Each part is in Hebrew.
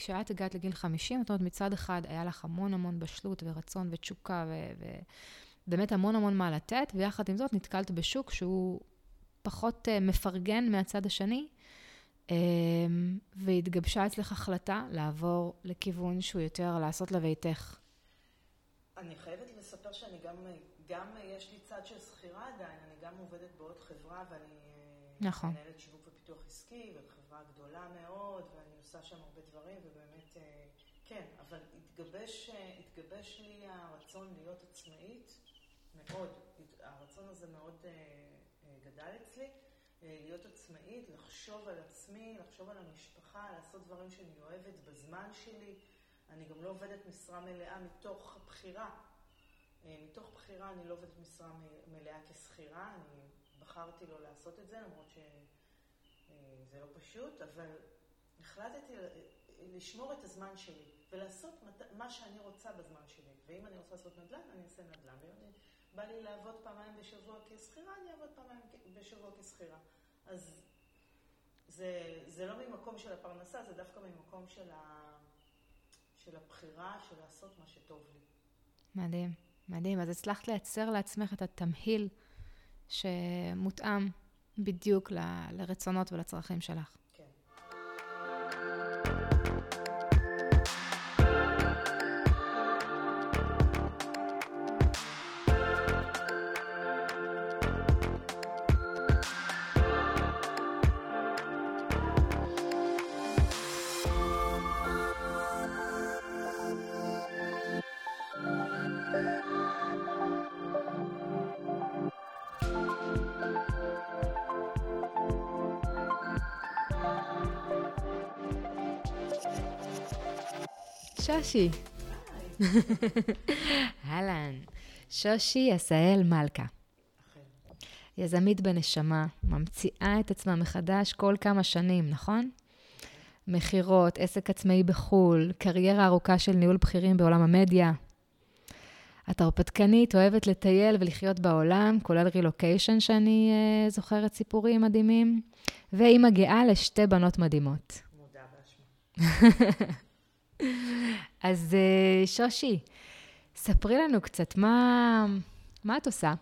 כשאת הגעת לגיל 50, זאת אומרת, מצד אחד היה לך המון המון בשלות ורצון ותשוקה ובאמת המון המון מה לתת, ויחד עם זאת נתקלת בשוק שהוא פחות uh, מפרגן מהצד השני, um, והתגבשה אצלך החלטה לעבור לכיוון שהוא יותר לעשות לביתך. אני חייבת לספר שאני גם, גם יש לי צד של שכירה עדיין, אני גם עובדת בעוד חברה ואני אה, נכון. מנהלת שיווק ופיתוח עסקי, וחברה גדולה מאוד, ואני עושה שם הרבה דברים, ובאמת, אה, כן, אבל התגבש, התגבש לי הרצון להיות עצמאית, מאוד, הרצון הזה מאוד גדל אצלי, להיות עצמאית, לחשוב על עצמי, לחשוב על המשפחה, לעשות דברים שאני אוהבת בזמן שלי. אני גם לא עובדת משרה מלאה מתוך בחירה. מתוך בחירה אני לא עובדת משרה מלאה כשכירה, אני בחרתי לא לעשות את זה, למרות שזה לא פשוט, אבל החלטתי לשמור את הזמן שלי ולעשות מה שאני רוצה בזמן שלי. ואם אני רוצה לעשות נדל"ן, אני אעשה נדל"ן. ואם בא לי לעבוד פעמיים בשבוע כשכירה, אני אעבוד פעמיים בשבוע כשכירה. אז זה, זה לא ממקום של הפרנסה, זה דווקא ממקום של, ה, של הבחירה, של לעשות מה שטוב לי. מדהים, מדהים. אז הצלחת לייצר לעצמך את התמהיל שמותאם בדיוק ל, לרצונות ולצרכים שלך. שושי. אהלן. שושי עשהאל מלכה. יזמית בנשמה, ממציאה את עצמה מחדש כל כמה שנים, נכון? מכירות, עסק עצמאי בחו"ל, קריירה ארוכה של ניהול בכירים בעולם המדיה. את הרפתקנית, אוהבת לטייל ולחיות בעולם, כולל רילוקיישן, שאני uh, זוכרת סיפורים מדהימים, ואימא גאה לשתי בנות מדהימות. מודה באשמה. אז אה, שושי, ספרי לנו קצת, מה, מה את עושה?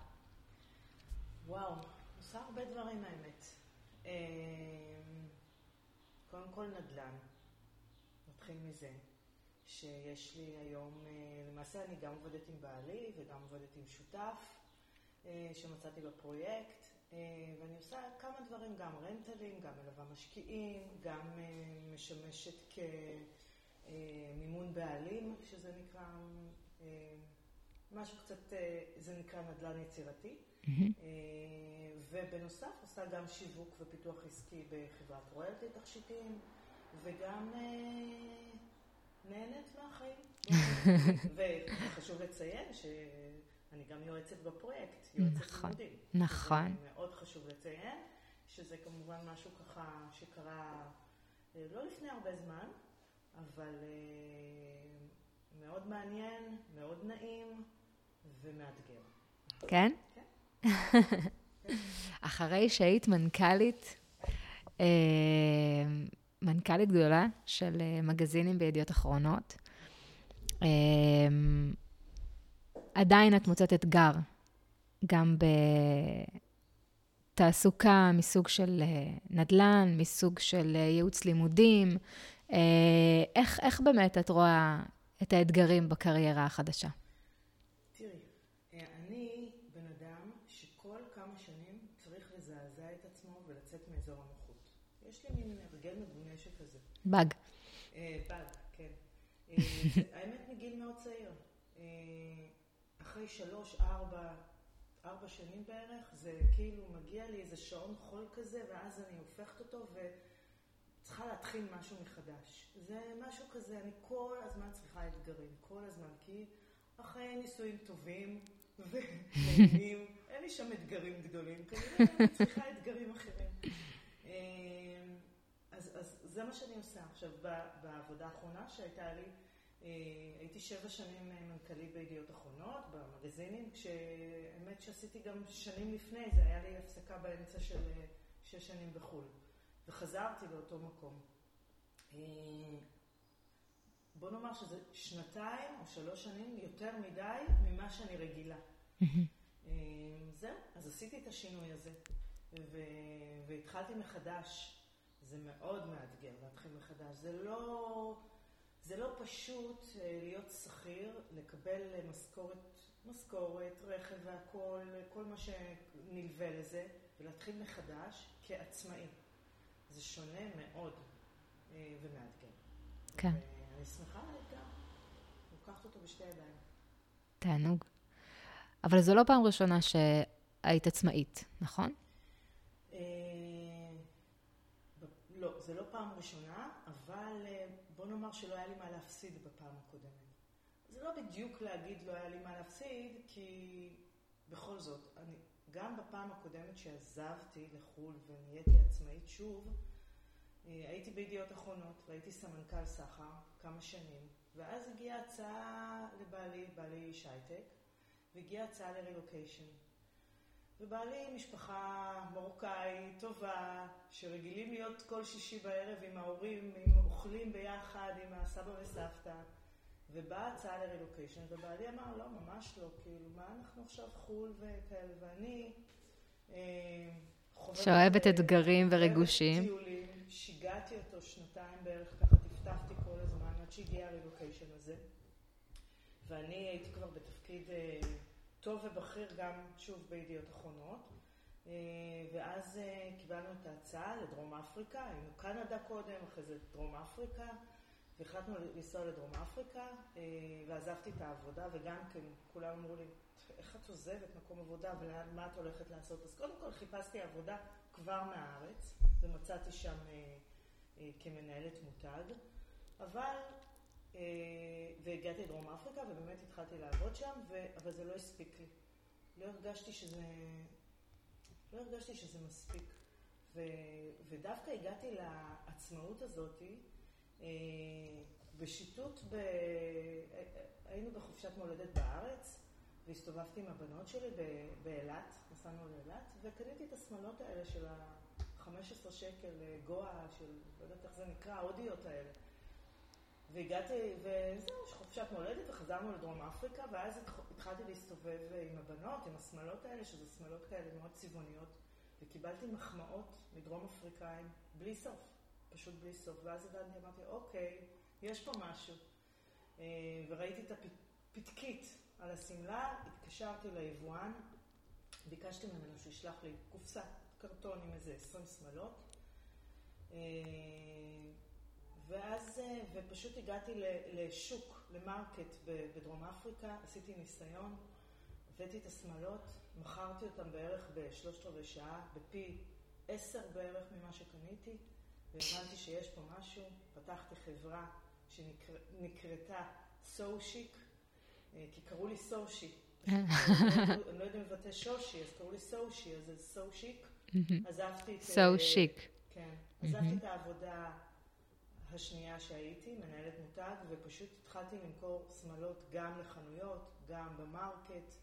וואו, עושה הרבה דברים האמת. אה, קודם כל נדל"ן, נתחיל מזה, שיש לי היום, אה, למעשה אני גם עובדת עם בעלי וגם עובדת עם שותף שמצאתי בפרויקט, ואני עושה כמה דברים, גם רנטלים, גם מלווה משקיעים, גם משמשת כ... אה, מימון בעלים, שזה נקרא, אה, משהו קצת, אה, זה נקרא נדל"ן יצירתי. Mm-hmm. ובנוסף עושה גם שיווק ופיתוח עסקי בחברת רויאלטי תכשיטים, וגם נהנית מהחיים. וחשוב לציין שאני גם יועצת בפרויקט, יועצת נכון, לימודים. נכון. מאוד חשוב לציין, שזה כמובן משהו ככה שקרה לא לפני הרבה זמן, אבל uh, מאוד מעניין, מאוד נעים ומאתגר. כן? כן. אחרי שהיית מנכ"לית, uh, מנכ"לית גדולה של uh, מגזינים בידיעות אחרונות, עדיין את מוצאת אתגר, גם בתעסוקה מסוג של נדל"ן, מסוג של ייעוץ לימודים, אה, איך, איך באמת את רואה את האתגרים בקריירה החדשה? תראי, אה, אני בן אדם שכל כמה שנים צריך לזעזע את עצמו ולצאת מאזור הנוחות. יש לי מין הרגל מגונה שכזה. באג. אה, באג, כן. האמת מגיל מאוד צעיר. אחרי שלוש, ארבע, ארבע שנים בערך, זה כאילו מגיע לי איזה שעון חול כזה, ואז אני הופכת אותו, ו... צריכה להתחיל משהו מחדש. זה משהו כזה, אני כל הזמן צריכה אתגרים, כל הזמן, כי אחרי נישואים טובים ונעימים, אין לי שם אתגרים גדולים, כנראה אני צריכה אתגרים אחרים. אמ, אז, אז זה מה שאני עושה. עכשיו, בעבודה האחרונה שהייתה לי, אה, הייתי שבע שנים מנכ"לית בידיעות אחרונות, במגזינים, כשאמת שעשיתי גם שנים לפני, זה היה לי הפסקה באמצע של אה, שש שנים בחו"ל. וחזרתי לאותו מקום. אה, בוא נאמר שזה שנתיים או שלוש שנים יותר מדי ממה שאני רגילה. אה, זהו, אז עשיתי את השינוי הזה, ו- והתחלתי מחדש. זה מאוד מאתגר להתחיל מחדש. זה לא, זה לא פשוט אה, להיות שכיר, לקבל משכורת, משכורת, רכב והכול, כל מה שנלווה לזה, ולהתחיל מחדש כעצמאי. זה שונה מאוד אה, ומאתגר. כן. אני שמחה על האתגר. לוקחת אותו בשתי ידיים. תענוג. אבל זו לא פעם ראשונה שהיית עצמאית, נכון? אה, לא, זה לא פעם ראשונה, אבל אה, בוא נאמר שלא היה לי מה להפסיד בפעם הקודמת. זה לא בדיוק להגיד לא היה לי מה להפסיד, כי בכל זאת, אני, גם בפעם הקודמת שעזבתי לחו"ל ונהייתי עצמאית שוב, אה, הייתי בידיעות אחרונות והייתי סמנכ"ל סחר כמה שנים, ואז הגיעה הצעה לבעלי, בעלי איש הייטק, והגיעה הצעה לרילוקיישן. ובעלי משפחה מרוקאית, טובה, שרגילים להיות כל שישי בערב עם ההורים, עם אוכלים ביחד, עם הסבא וסבתא. ובאה הצעה לרילוקיישן, ובעלי אמר, לא, ממש לא, כאילו, מה אנחנו עכשיו חו"ל וכאלה, ואני אה, שאוהבת אתגרים וריגושים. טיולים, שיגעתי אותו שנתיים בערך, ככה טפטפתי כל הזמן, עד שהגיע הרילוקיישן הזה. ואני הייתי כבר בתפקיד אה, טוב ובכיר גם, שוב, בידיעות אחרונות. אה, ואז קיבלנו את ההצעה לדרום אפריקה, היינו קנדה קודם, אחרי זה דרום אפריקה, והחלטנו לנסוע לדרום אפריקה, ועזבתי את העבודה, וגם כן, כולם אמרו לי, איך את עוזבת מקום עבודה ומה את הולכת לעשות? אז קודם כל חיפשתי עבודה כבר מהארץ, ומצאתי שם כמנהלת מותג, אבל אה, והגעתי לדרום אפריקה ובאמת התחלתי לעבוד שם, ו... אבל זה לא הספיק לי. לא הרגשתי שזה, לא הרגשתי שזה מספיק. ו... ודווקא הגעתי לעצמאות הזאת אה, בשיטוט, ב... היינו בחופשת מולדת בארץ, והסתובבתי עם הבנות שלי באילת, נסענו לאילת, וקניתי את השמלות האלה של ה-15 שקל אה, גואה, של, לא יודעת איך זה נקרא, ההודיות האלה. והגעתי, וזהו, חופשת מולדת, וחזרנו לדרום אפריקה, ואז התחלתי להסתובב עם הבנות, עם השמלות האלה, שזה שמלות כאלה מאוד צבעוניות, וקיבלתי מחמאות מדרום אפריקאים, בלי סוף, פשוט בלי סוף. ואז הבנתי, אמרתי, אוקיי, יש פה משהו. אה, וראיתי את הפתקית על השמלה, התקשרתי ליבואן, ביקשתי ממנו שישלח לי קופסת קרטון עם איזה 20 שמלות. אה, ואז, אה, ופשוט הגעתי לשוק, למרקט בדרום אפריקה, עשיתי ניסיון, הבאתי את השמלות, מכרתי אותן בערך בשלושת רבעי שעה, בפי עשר בערך ממה שקניתי, והבנתי שיש פה משהו, פתחתי חברה שנקרתה סו-שיק, אה, כי קראו לי סושי. אני לא יודעת אם מבטא שושי, אז קראו לי סושי, אז זה סו-שיק. עזבתי את... סו-שיק. כן. עזבתי את העבודה השנייה שהייתי, מנהלת מותג, ופשוט התחלתי למכור שמלות גם לחנויות, גם במרקט,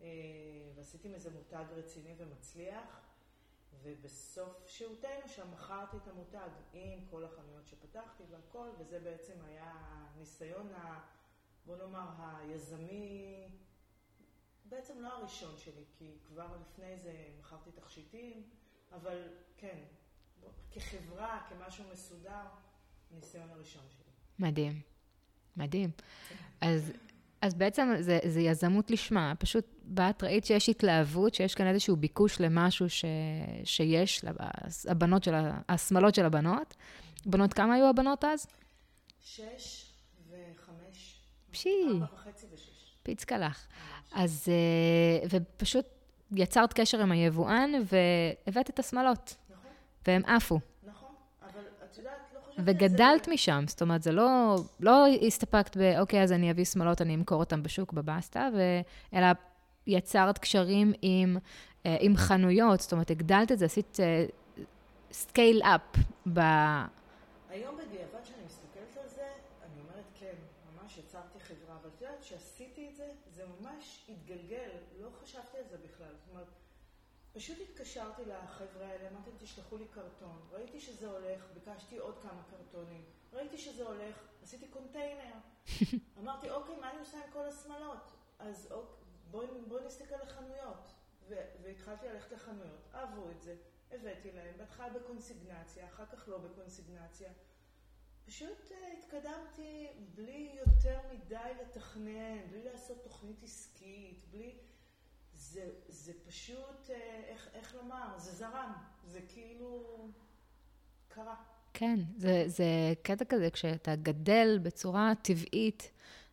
אה, ועשיתי מזה מותג רציני ומצליח, ובסוף שהותנו שם מכרתי את המותג עם כל החנויות שפתחתי והכל, וזה בעצם היה הניסיון, ה, בוא נאמר, היזמי, בעצם לא הראשון שלי, כי כבר לפני זה מכרתי תכשיטים, אבל כן, כחברה, כמשהו מסודר, הניסיון הראשון שלי. מדהים, מדהים. אז, אז בעצם זה, זה יזמות לשמה, פשוט באת, ראית שיש התלהבות, שיש כאן איזשהו ביקוש למשהו ש, שיש, הבנות של, השמאלות של הבנות. בנות, כמה היו הבנות אז? שש וחמש. פשי. ארבע וחצי ושש. פיצקלך. אז, אה, ופשוט יצרת קשר עם היבואן והבאת את השמלות. נכון. והם עפו. וגדלת משם, זאת אומרת, זה לא, לא הסתפקת ב, אוקיי, אז אני אביא שמלות, אני אמכור אותן בשוק בבסטה, ו... אלא יצרת קשרים עם, אה, עם חנויות, זאת אומרת, הגדלת את זה, עשית scale uh, up ב... היום בדיעבד שאני מסתכלת על זה, אני אומרת, כן, ממש יצרתי חברה, אבל את יודעת, כשעשיתי את זה, זה ממש התגלגל, לא חשבתי על זה בכלל. זאת אומרת, פשוט התקשרתי לחבר'ה האלה, אמרתי להם, תשלחו לי קרטון. ראיתי שזה הולך, ביקשתי עוד כמה קרטונים. ראיתי שזה הולך, עשיתי קונטיינר. אמרתי, אוקיי, מה אני עושה עם כל השמלות? אז אוקיי, בואי בוא נסתכל לחנויות. והתחלתי ללכת לחנויות, אהבו את זה, הבאתי להם, בהתחלה בקונסיגנציה, אחר כך לא בקונסיגנציה. פשוט uh, התקדמתי בלי יותר מדי לתכנן, בלי לעשות תוכנית עסקית, בלי... זה, זה פשוט, uh, איך, איך לומר, זה זרם, זה כאילו קרה. כן, זה, זה קטע כזה, כשאתה גדל בצורה טבעית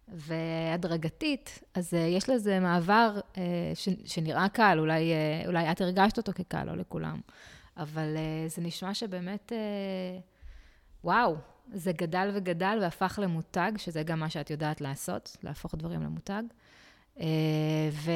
והדרגתית, אז uh, יש לזה מעבר uh, ש, שנראה קל, אולי, uh, אולי את הרגשת אותו כקל, לא לכולם, אבל uh, זה נשמע שבאמת, uh, וואו, זה גדל וגדל והפך למותג, שזה גם מה שאת יודעת לעשות, להפוך דברים למותג. Uh, ו...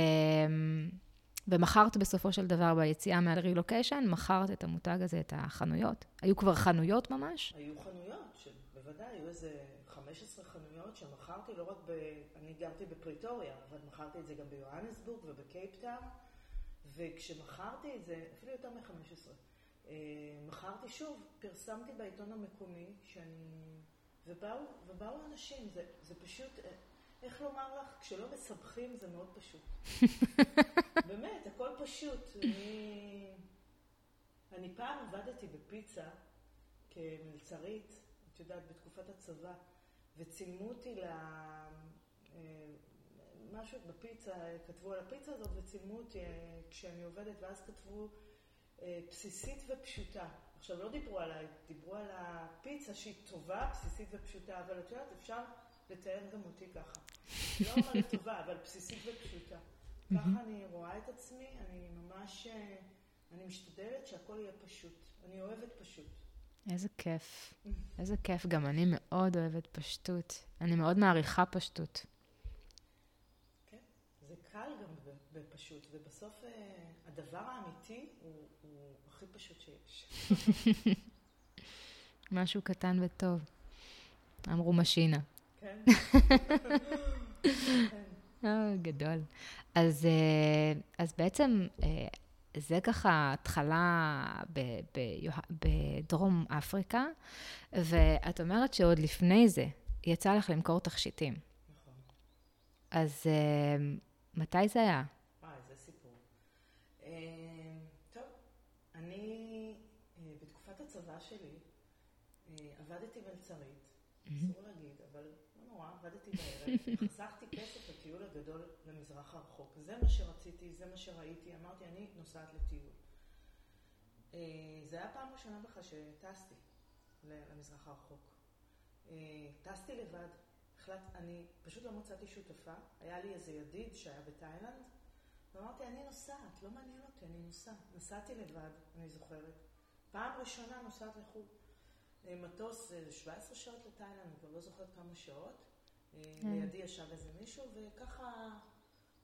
ומכרת בסופו של דבר ביציאה מהרילוקיישן, מכרת את המותג הזה, את החנויות. היו כבר חנויות ממש? היו חנויות, בוודאי, היו איזה 15 חנויות שמכרתי, לא רק ב... אני גרתי בפריטוריה, אבל מכרתי את זה גם ביוהנסבורג ובקייפטאון, וכשמכרתי את זה, אפילו יותר מ-15, אה, מכרתי שוב, פרסמתי בעיתון המקומי, שאני... ובאו, ובאו אנשים, זה, זה פשוט... איך לומר לך, כשלא מסבכים זה מאוד פשוט. באמת, הכל פשוט. אני, אני פעם עבדתי בפיצה כמלצרית, את יודעת, בתקופת הצבא, וצילמו אותי ל... אה, משהו בפיצה, כתבו על הפיצה הזאת וצילמו אותי אה, כשאני עובדת, ואז כתבו אה, בסיסית ופשוטה. עכשיו, לא דיברו עליי, דיברו על הפיצה שהיא טובה, בסיסית ופשוטה, אבל את יודעת, אפשר לתאר גם אותי ככה. לא אומרת טובה, אבל בסיסית ופשוטה. ככה אני רואה את עצמי, אני ממש, אה, אני משתדלת שהכל יהיה פשוט. אני אוהבת פשוט. איזה כיף. איזה כיף. גם אני מאוד אוהבת פשטות. אני מאוד מעריכה פשטות. כן, זה קל גם בפשוט, ובסוף אה, הדבר האמיתי הוא, הוא הכי פשוט שיש. משהו קטן וטוב. אמרו משינה. כן. אה, גדול. אז, אה, אז בעצם אה, זה ככה התחלה בדרום אפריקה, ואת אומרת שעוד לפני זה יצא לך למכור תכשיטים. נכון. אז מתי זה היה? וואי, זה סיפור. טוב, אני בתקופת הצבא שלי עבדתי מלצרית, אסור להגיד, אבל עבדתי בערב, חסכתי כסף לטיול הגדול למזרח הרחוק. זה מה שרציתי, זה מה שראיתי, אמרתי, אני נוסעת לטיול. אה, זה היה פעם ראשונה בכלל שטסתי למזרח הרחוק. אה, טסתי לבד, החלט, אני פשוט לא מצאתי שותפה, היה לי איזה ידיד שהיה בתאילנד, ואמרתי, אני נוסעת, לא מעניין אותי, אני נוסעת. נסעתי לבד, אני זוכרת. פעם ראשונה נוסעת לחו"ל. אה, מטוס 17 שעות לתאילנד, אני כבר לא זוכרת כמה שעות. כן. לידי ישב איזה מישהו, וככה,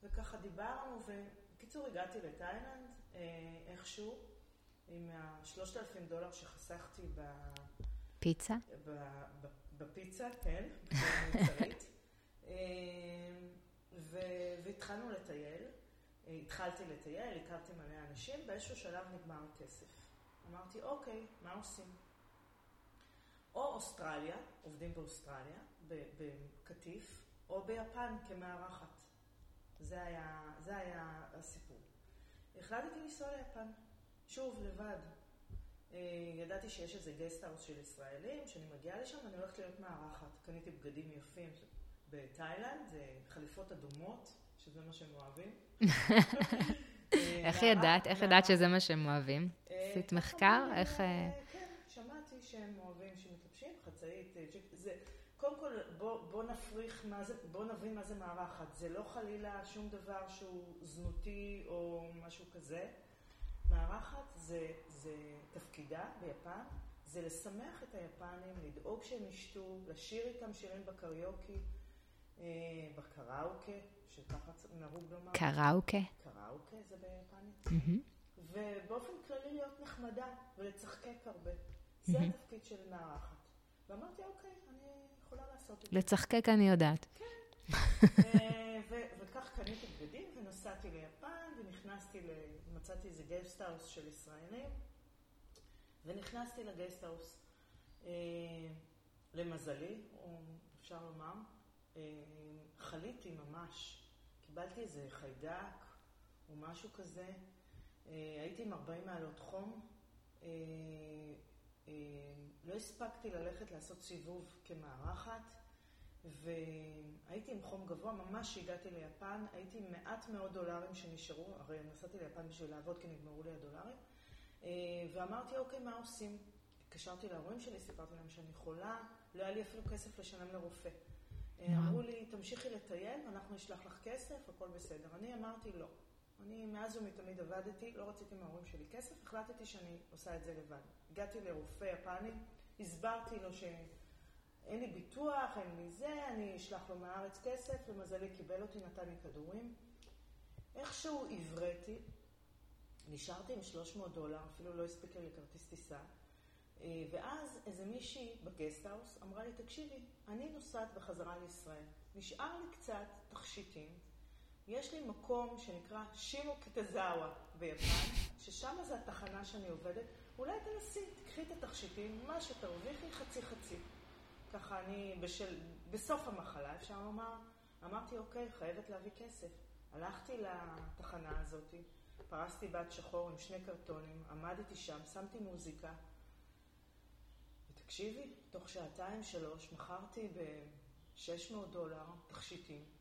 וככה דיברנו, ובקיצור הגעתי לתאילנד אה, איכשהו, עם השלושת אלפים דולר שחסכתי ב... פיצה? בפיצה, כן, אה, והתחלנו לטייל. התחלתי לטייל, הכרתי מלא אנשים, באיזשהו שלב נגמר הכסף. אמרתי, אוקיי, מה עושים? או אוסטרליה, עובדים באוסטרליה, בקטיף, או ביפן כמארחת. זה היה, זה היה הסיפור. החלטתי לנסוע ליפן, שוב, לבד. אה, ידעתי שיש איזה guesthouse של ישראלים, שאני מגיעה לשם, אני הולכת להיות מארחת. קניתי בגדים יפים בתאילנד, חליפות אדומות, שזה מה שהם אוהבים. איך ידעת? איך ידעת שזה מה שהם אוהבים? אה, עשית מחקר? איך... כן, שמעתי שהם אוהבים שמתלבשים, חצאית, אה, זה... קודם כל, בוא, בוא נפריך, מה זה, בוא נבין מה זה מארחת. זה לא חלילה שום דבר שהוא זנותי או משהו כזה. מארחת זה, זה תפקידה ביפן, זה לשמח את היפנים, לדאוג שהם ישתו, לשיר איתם שירים בקריוקי, אה, בקראוקה, שככה נהוג לומר. קראוקה? קראוקה זה ביפנית. Mm-hmm. ובאופן כללי להיות נחמדה ולצחקק הרבה. זה mm-hmm. התפקיד של מארחת. ואמרתי, אוקיי, אני יכולה לעשות את זה. לצחקק אני יודעת. כן. וכך קניתי בגדים ונסעתי ליפן ונכנסתי. נכנסתי, מצאתי איזה guesthouse של ישראלים, ונכנסתי ל guesthouse. אה, למזלי, או אפשר לומר, אה, חליתי ממש. קיבלתי איזה חיידק או משהו כזה. אה, הייתי עם 40 מעלות חום. לא הספקתי ללכת לעשות סיבוב כמארחת, והייתי עם חום גבוה, ממש הגעתי ליפן, הייתי עם מעט מאוד דולרים שנשארו, הרי נסעתי ליפן בשביל לעבוד כי נגמרו לי הדולרים, ואמרתי, אוקיי, מה עושים? התקשרתי להורים שלי, סיפרתי להם שאני חולה, לא היה לי אפילו כסף לשלם לרופא. אמרו לי, תמשיכי לטייל, אנחנו נשלח לך כסף, הכל בסדר. אני אמרתי, לא. אני מאז ומתמיד עבדתי, לא רציתי מההורים שלי כסף, החלטתי שאני עושה את זה לבד. הגעתי לרופא יפני, הסברתי לו שאין לי ביטוח, אין לי זה, אני אשלח לו מהארץ כסף, למזלי קיבל אותי, נתן לי כדורים. איכשהו עבריתי, נשארתי עם 300 דולר, אפילו לא הספיק לי לכרטיס טיסה. אה, ואז איזה מישהי בגסטהאוס אמרה לי, תקשיבי, אני נוסעת בחזרה לישראל, נשאר לי קצת תכשיטים, יש לי מקום שנקרא שימו קיטזאווה ביפן, ששם זה התחנה שאני עובדת, אולי תנסי, תקחי את התכשיטים, מה שתרוויחי חצי חצי. ככה אני, בשל, בסוף המחלה אפשר לומר, אמרתי, אוקיי, חייבת להביא כסף. הלכתי לתחנה הזאת, פרסתי בת שחור עם שני קרטונים, עמדתי שם, שמתי מוזיקה, תקשיבי, תוך שעתיים שלוש מכרתי ב-600 דולר תכשיטים.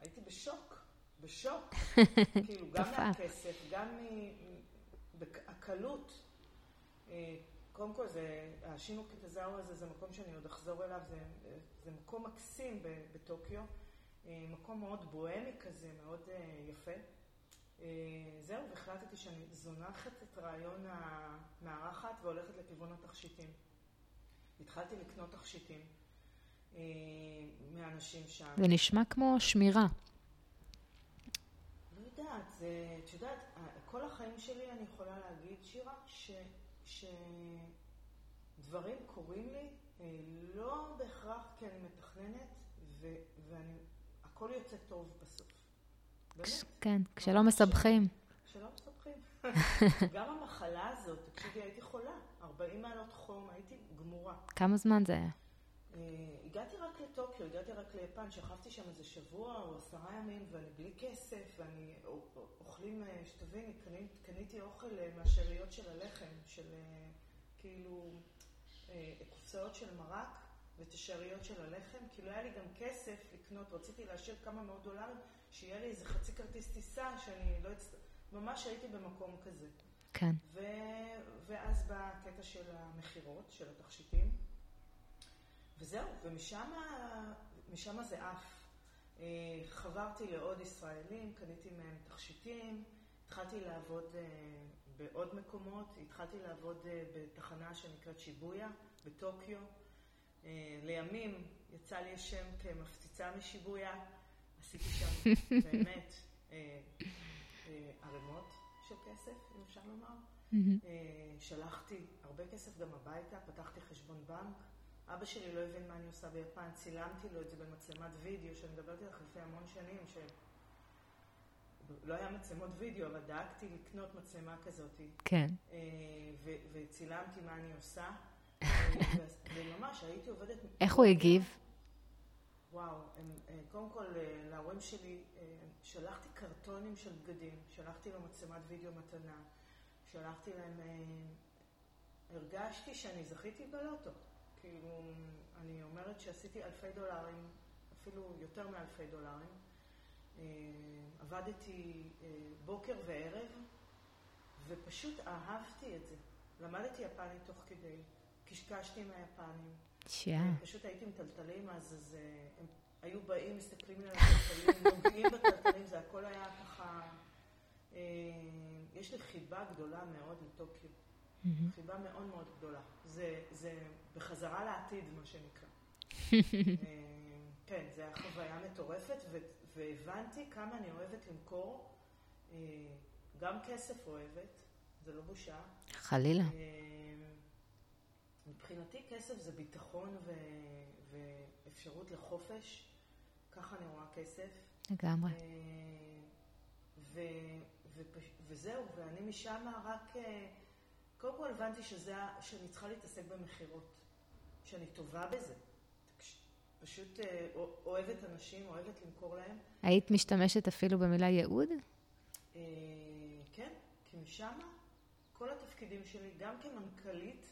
הייתי בשוק, בשוק. כאילו, גם מהכסף, גם מהקלות. אה, קודם כל, זה, השינוק קטזאו הזה זה מקום שאני עוד אחזור אליו, זה, זה מקום מקסים בטוקיו, אה, מקום מאוד בוהמי כזה, מאוד אה, יפה. זהו, והחלטתי שאני זונחת את רעיון המארחת והולכת לכיוון התכשיטים. התחלתי לקנות תכשיטים אה, מאנשים שם. זה נשמע כמו שמירה. לא יודעת, זה, את יודעת, כל החיים שלי אני יכולה להגיד, שירה, ש, שדברים קורים לי, אה, לא בהכרח כי אני מתכננת, והכל יוצא טוב בסוף. כן, כשלא מסבכים. כשלא מסבכים. גם המחלה הזאת, תקשיבי, הייתי חולה, 40 מעלות חום, הייתי גמורה. כמה זמן זה היה? אה, הגעתי רק לטוקיו, הגעתי רק ליפן, שכבתי שם איזה שבוע או עשרה ימים, ואני בלי כסף, ואני אוכלים, אה, שתביני, קניתי אוכל אה, מהשאריות של הלחם, של כאילו קופסאות של מרק. ואת השאריות של הלחם, כי לא היה לי גם כסף לקנות, רציתי להשאיר כמה מאות דולרים, שיהיה לי איזה חצי כרטיס טיסה, שאני לא אצט... ממש הייתי במקום כזה. כן. ו... ואז בא הקטע של המכירות, של התכשיטים, וזהו, ומשם זה עף. אה, חברתי לעוד ישראלים, קניתי מהם תכשיטים, התחלתי לעבוד אה, בעוד מקומות, התחלתי לעבוד אה, בתחנה שנקראת שיבויה, בטוקיו. לימים יצא לי השם כמפציצה משיבויה, עשיתי שם באמת ערימות של כסף, אם אפשר לומר. שלחתי הרבה כסף גם הביתה, פתחתי חשבון בנק. אבא שלי לא הבין מה אני עושה ביפן, צילמתי לו את זה במצלמת וידאו, שאני מדברת איתך לפני המון שנים, שלא היה מצלמות וידאו, אבל דאגתי לקנות מצלמה כזאת. כן. וצילמתי מה אני עושה. וממש, הייתי עובדת... איך הוא הגיב? וואו, הם, אה, קודם כל אה, להורים שלי אה, שלחתי קרטונים של בגדים, שלחתי לו מצלמת וידאו מתנה, שלחתי להם, הרגשתי שאני זכיתי בלוטו. כאילו, אני אומרת שעשיתי אלפי דולרים, אפילו יותר מאלפי דולרים. עבדתי בוקר וערב, ופשוט אהבתי את זה. למדתי יפנית תוך כדי. קשקשתי עם היפנים. שיה. פשוט הייתי מטלטלים אז, אז אה, הם היו באים, מסתכלים על הטלטלים, נוגעים בטלטלים, זה הכל היה ככה... אה, יש לי חיבה גדולה מאוד לטוקיו. חיבה מאוד מאוד גדולה. זה, זה בחזרה לעתיד, מה שנקרא. אה, כן, זו הייתה חוויה מטורפת, והבנתי כמה אני אוהבת למכור. גם כסף אוהבת, זה לא בושה. חלילה. מבחינתי כסף זה ביטחון ו... ואפשרות לחופש, ככה אני רואה כסף. לגמרי. אה, ו, ו, וזהו, ואני משם רק, אה, קודם כל הבנתי שזה, שאני צריכה להתעסק במכירות, שאני טובה בזה. פשוט אה, אוהבת אנשים, אוהבת למכור להם. היית משתמשת אפילו במילה ייעוד? אה, כן, כי משם כל התפקידים שלי, גם כמנכ"לית,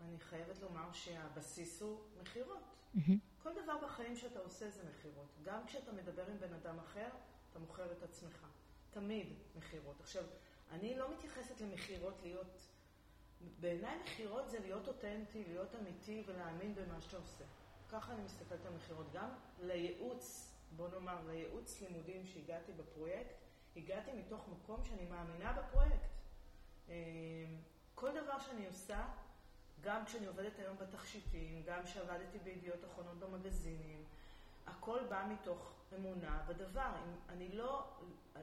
אני חייבת לומר שהבסיס הוא מכירות. Mm-hmm. כל דבר בחיים שאתה עושה זה מכירות. גם כשאתה מדבר עם בן אדם אחר, אתה מוכר את עצמך. תמיד מכירות. עכשיו, אני לא מתייחסת למכירות להיות... בעיניי מכירות זה להיות אותנטי, להיות אמיתי ולהאמין במה שאתה עושה. ככה אני מסתכלת על מכירות. גם לייעוץ, בוא נאמר, לייעוץ לימודים שהגעתי בפרויקט, הגעתי מתוך מקום שאני מאמינה בפרויקט. אה, כל דבר שאני עושה, גם כשאני עובדת היום בתכשיטים, גם כשעבדתי בידיעות אחרונות במגזינים, הכל בא מתוך אמונה בדבר. אני לא,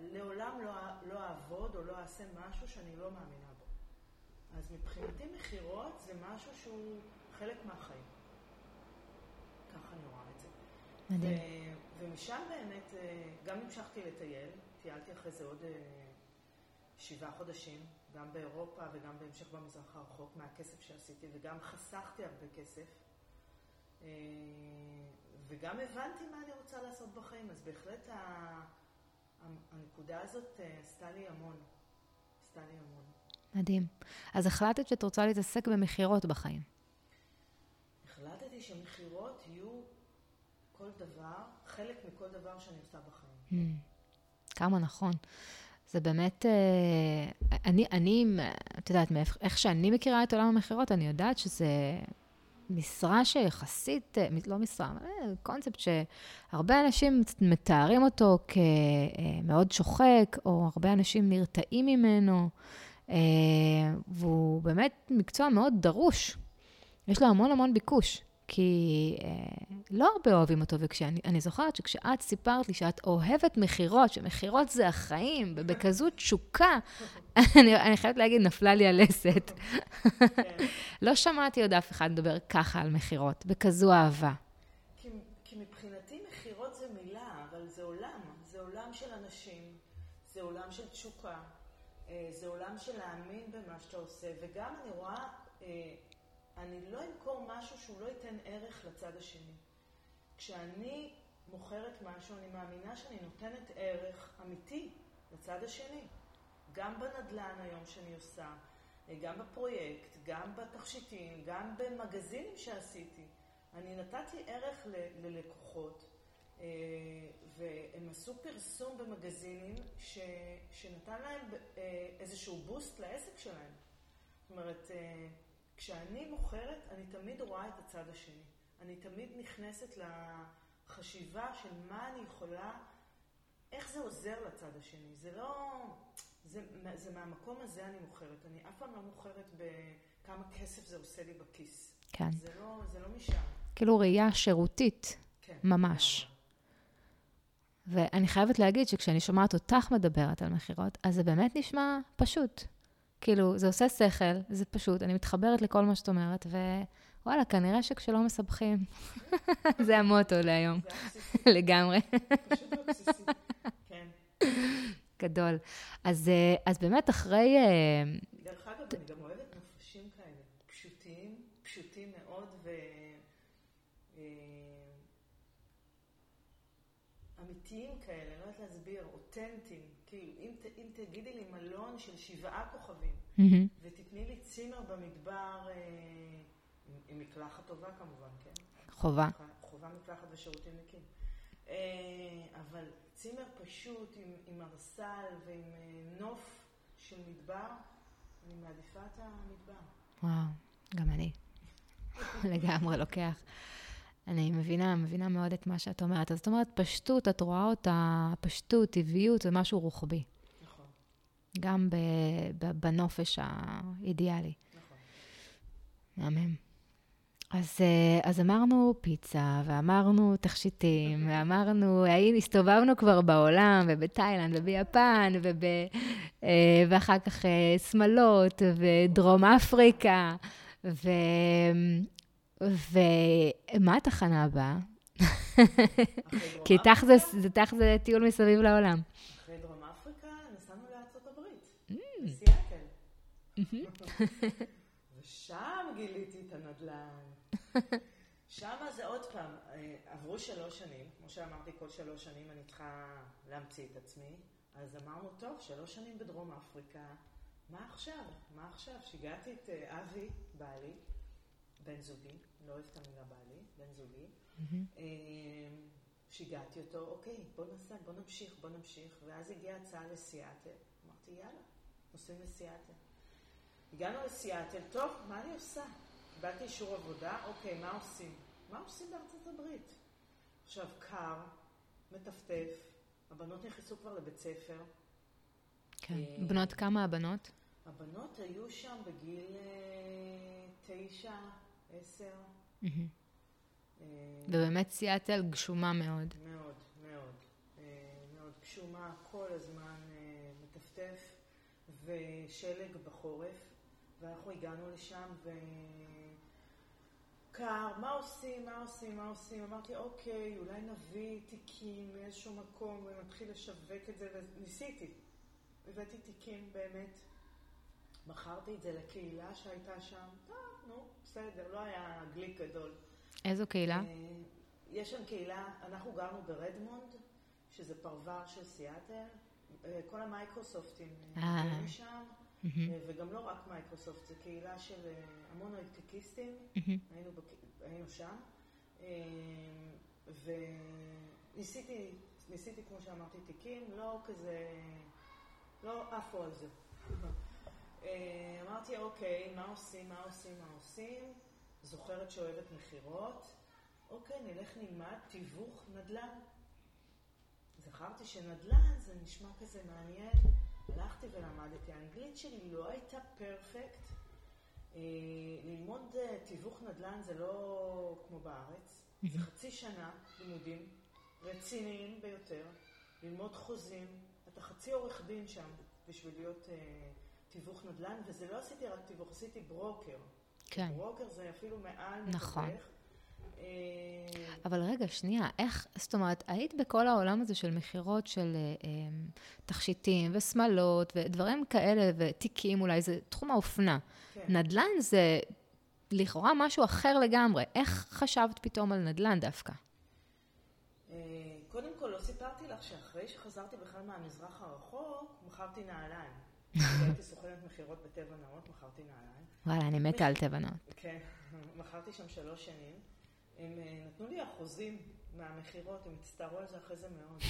לעולם לא, לא אעבוד או לא אעשה משהו שאני לא מאמינה בו. אז מבחינתי מכירות זה משהו שהוא חלק מהחיים. ככה אני רואה את זה. מדהים. ומשם באמת אה, גם המשכתי לטייל, טיילתי אחרי זה עוד אה, שבעה חודשים, גם באירופה וגם בהמשך במזרח הרחוק מהכסף שעשיתי, וגם חסכתי הרבה כסף. אה, וגם הבנתי מה אני רוצה לעשות בחיים, אז בהחלט הנקודה הזאת עשתה לי המון. עשתה לי המון. מדהים. אז החלטת שאת רוצה להתעסק במכירות בחיים. החלטתי שמכירות יהיו כל דבר, חלק מכל דבר שאני עושה בחיים. Mm, כמה נכון. זה באמת, אה, אני, אני, את יודעת, איך שאני מכירה את עולם המכירות, אני יודעת שזה משרה שיחסית, אה, לא משרה, אה, קונספט שהרבה אנשים מתארים אותו כמאוד שוחק, או הרבה אנשים נרתעים ממנו, והוא באמת מקצוע מאוד דרוש. יש לו המון המון ביקוש. כי אה, לא הרבה אוהבים אותו, ואני זוכרת שכשאת סיפרת לי שאת אוהבת מכירות, שמכירות זה החיים, ובכזו תשוקה, אני, אני חייבת להגיד, נפלה לי הלסת. לא שמעתי עוד אף אחד מדבר ככה על מכירות, בכזו אהבה. זה עולם, של אנשים, זה עולם של תשוקה, אה, זה עולם של להאמין במה שאתה עושה, וגם אני רואה... אה, אני לא אמכור משהו שהוא לא ייתן ערך לצד השני. כשאני מוכרת משהו, אני מאמינה שאני נותנת ערך אמיתי לצד השני. גם בנדלן היום שאני עושה, גם בפרויקט, גם בתכשיטים, גם במגזינים שעשיתי. אני נתתי ערך ללקוחות, אה, והם עשו פרסום במגזינים ש- שנתן להם אה, איזשהו בוסט לעסק שלהם. זאת אומרת, אה, כשאני מוכרת, אני תמיד רואה את הצד השני. אני תמיד נכנסת לחשיבה של מה אני יכולה, איך זה עוזר לצד השני. זה לא... זה, זה מהמקום הזה אני מוכרת. אני אף פעם לא מוכרת בכמה כסף זה עושה לי בכיס. כן. זה לא, זה לא משם. כאילו ראייה שירותית, כן, ממש. ואני חייבת להגיד שכשאני שומעת אותך מדברת על מכירות, אז זה באמת נשמע פשוט. כאילו, זה עושה שכל, זה פשוט, אני מתחברת לכל מה שאת אומרת, ווואלה, כנראה שכשלא מסבכים, זה המוטו להיום. לגמרי. כן. גדול. אז, אה, אז באמת, אחרי... אה, דרך אגב, אני גם אוהבת נופשים כאלה, פשוטים, פשוטים מאוד, ו... אה, אמיתיים כאלה, אני לא יודעת להסביר, אותנטיים. כאילו, אם, אם תגידי לי מלון של שבעה כוכבים, mm-hmm. ותתני לי צימר במדבר, אה, עם, מקלחת טובה כמובן, כן? חובה. חובה מקלחת ושירותים נקיים. אה, אבל צימר פשוט עם, עם ארסל ועם אה, נוף של מדבר, אני מעדיפה את המדבר. וואו, גם אני. לגמרי לוקח. אני מבינה, מבינה מאוד את מה שאת אומרת. אז זאת אומרת, פשטות, את רואה אותה, פשטות, טבעיות, זה משהו רוחבי. נכון. גם בנופש האידיאלי. נכון. מהמם. אז, אה, אז אמרנו פיצה, ואמרנו תכשיטים, ואמרנו, היינו, הסתובבנו כבר בעולם, ובתאילנד, וביפן, וב, אה, ואחר כך אה, שמלות, ודרום אפריקה, ו, ומה התחנה הבאה? כי תח זה, טיול מסביב לעולם. אחרי דרום אפריקה נסענו לארצות הברית, mm. לסיאטל. Mm-hmm. ושם גיליתי את הנדל"ן. שם זה עוד פעם, אה, עברו שלוש שנים, כמו שאמרתי, כל שלוש שנים אני צריכה להמציא את עצמי, אז אמרנו, טוב, שלוש שנים בדרום אפריקה, מה עכשיו? מה עכשיו? שיגעתי את אה, אבי, בעלי, בן זוגי, לא אוהבת את המילה בעלי, בן זוגי, mm-hmm. שיגעתי אותו, אוקיי, בוא נסע, בוא נמשיך, בוא נמשיך, ואז הגיעה הצעה לסיאטל, אמרתי, יאללה, נוסעים לסיאטל. הגענו לסיאטל, טוב, מה אני עושה? קיבלתי אישור עבודה, אוקיי, מה עושים? מה עושים בארצות הברית? עכשיו, קר, מטפטף, הבנות נכנסו כבר לבית ספר. כן. אה, בנות כמה הבנות? הבנות היו שם בגיל אה, תשע, עשר. אה, ובאמת סיאטל גשומה מאוד. מאוד, מאוד. מאוד גשומה, כל הזמן מטפטף, ושלג בחורף. ואנחנו הגענו לשם ו... קר, מה עושים, מה עושים, מה עושים? אמרתי, אוקיי, אולי נביא תיקים מאיזשהו מקום ונתחיל לשווק את זה, וניסיתי. הבאתי תיקים באמת. מכרתי את זה לקהילה שהייתה שם. טוב, נו, בסדר, לא היה גליק גדול. איזו קהילה? אה, יש שם קהילה, אנחנו גרנו ברדמונד, שזה פרבר של סיאטל. אה, כל המייקרוסופטים אה, היו שם. Mm-hmm. וגם לא רק מייקרוסופט, זו קהילה של אה, המון הייטקיסטים. היינו. היינו שם, אה, וניסיתי, ניסיתי, כמו שאמרתי, תיקים, לא כזה, לא עפו על זה. אמרתי, אוקיי, מה עושים, מה עושים, מה עושים? זוכרת שאוהבת מכירות. אוקיי, נלך נלמד תיווך נדל"ן. זכרתי שנדל"ן זה נשמע כזה מעניין. הלכתי ולמדתי. האנגלית שלי לא הייתה פרפקט. אה, ללמוד אה, תיווך נדל"ן זה לא כמו בארץ. זה חצי שנה לימודים רציניים ביותר. ללמוד חוזים. אתה חצי עורך דין שם בשביל להיות אה, תיווך נדל"ן, וזה לא עשיתי רק תיווך, עשיתי ברוקר. כן. ברוקר זה אפילו מעל נכון. מתווך. אה, אבל רגע, שנייה, איך, זאת אומרת, היית בכל העולם הזה של מכירות של אה, אה, תכשיטים ושמלות ודברים כאלה, ותיקים אולי, זה תחום האופנה. כן. נדל"ן זה לכאורה משהו אחר לגמרי. איך חשבת פתאום על נדל"ן דווקא? קודם כל, לא סיפרתי לך שאחרי שחזרתי בכלל מהמזרח הרחוק, מכרתי נעליים. הייתי סוכנת מכירות בטבע נאות, מכרתי נעליים. וואלה, אני מתה על טבע נאות. כן, מכרתי שם שלוש שנים. הם אה, נתנו לי אחוזים מהמכירות, הם הצטערו על זה אחרי זה מאוד.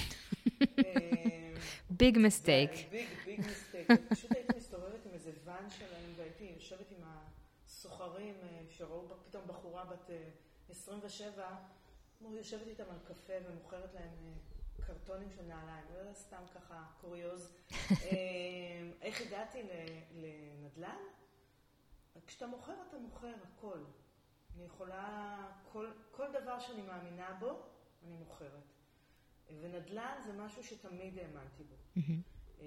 big mistake. Big, big mistake. פשוט הייתי מסתובבת עם איזה ואן שלהם, והייתי יושבת עם הסוחרים אה, שראו פתאום בחורה בת 27, אה, יושבת איתם על קפה ומוכרת להם קרטונים של נעליים, לא סתם ככה קוריוז. איך הגעתי לנדל"ן? כשאתה מוכר, אתה מוכר הכל. אני יכולה, כל, כל דבר שאני מאמינה בו, אני מוכרת. ונדל"ן זה משהו שתמיד האמנתי בו. Mm-hmm.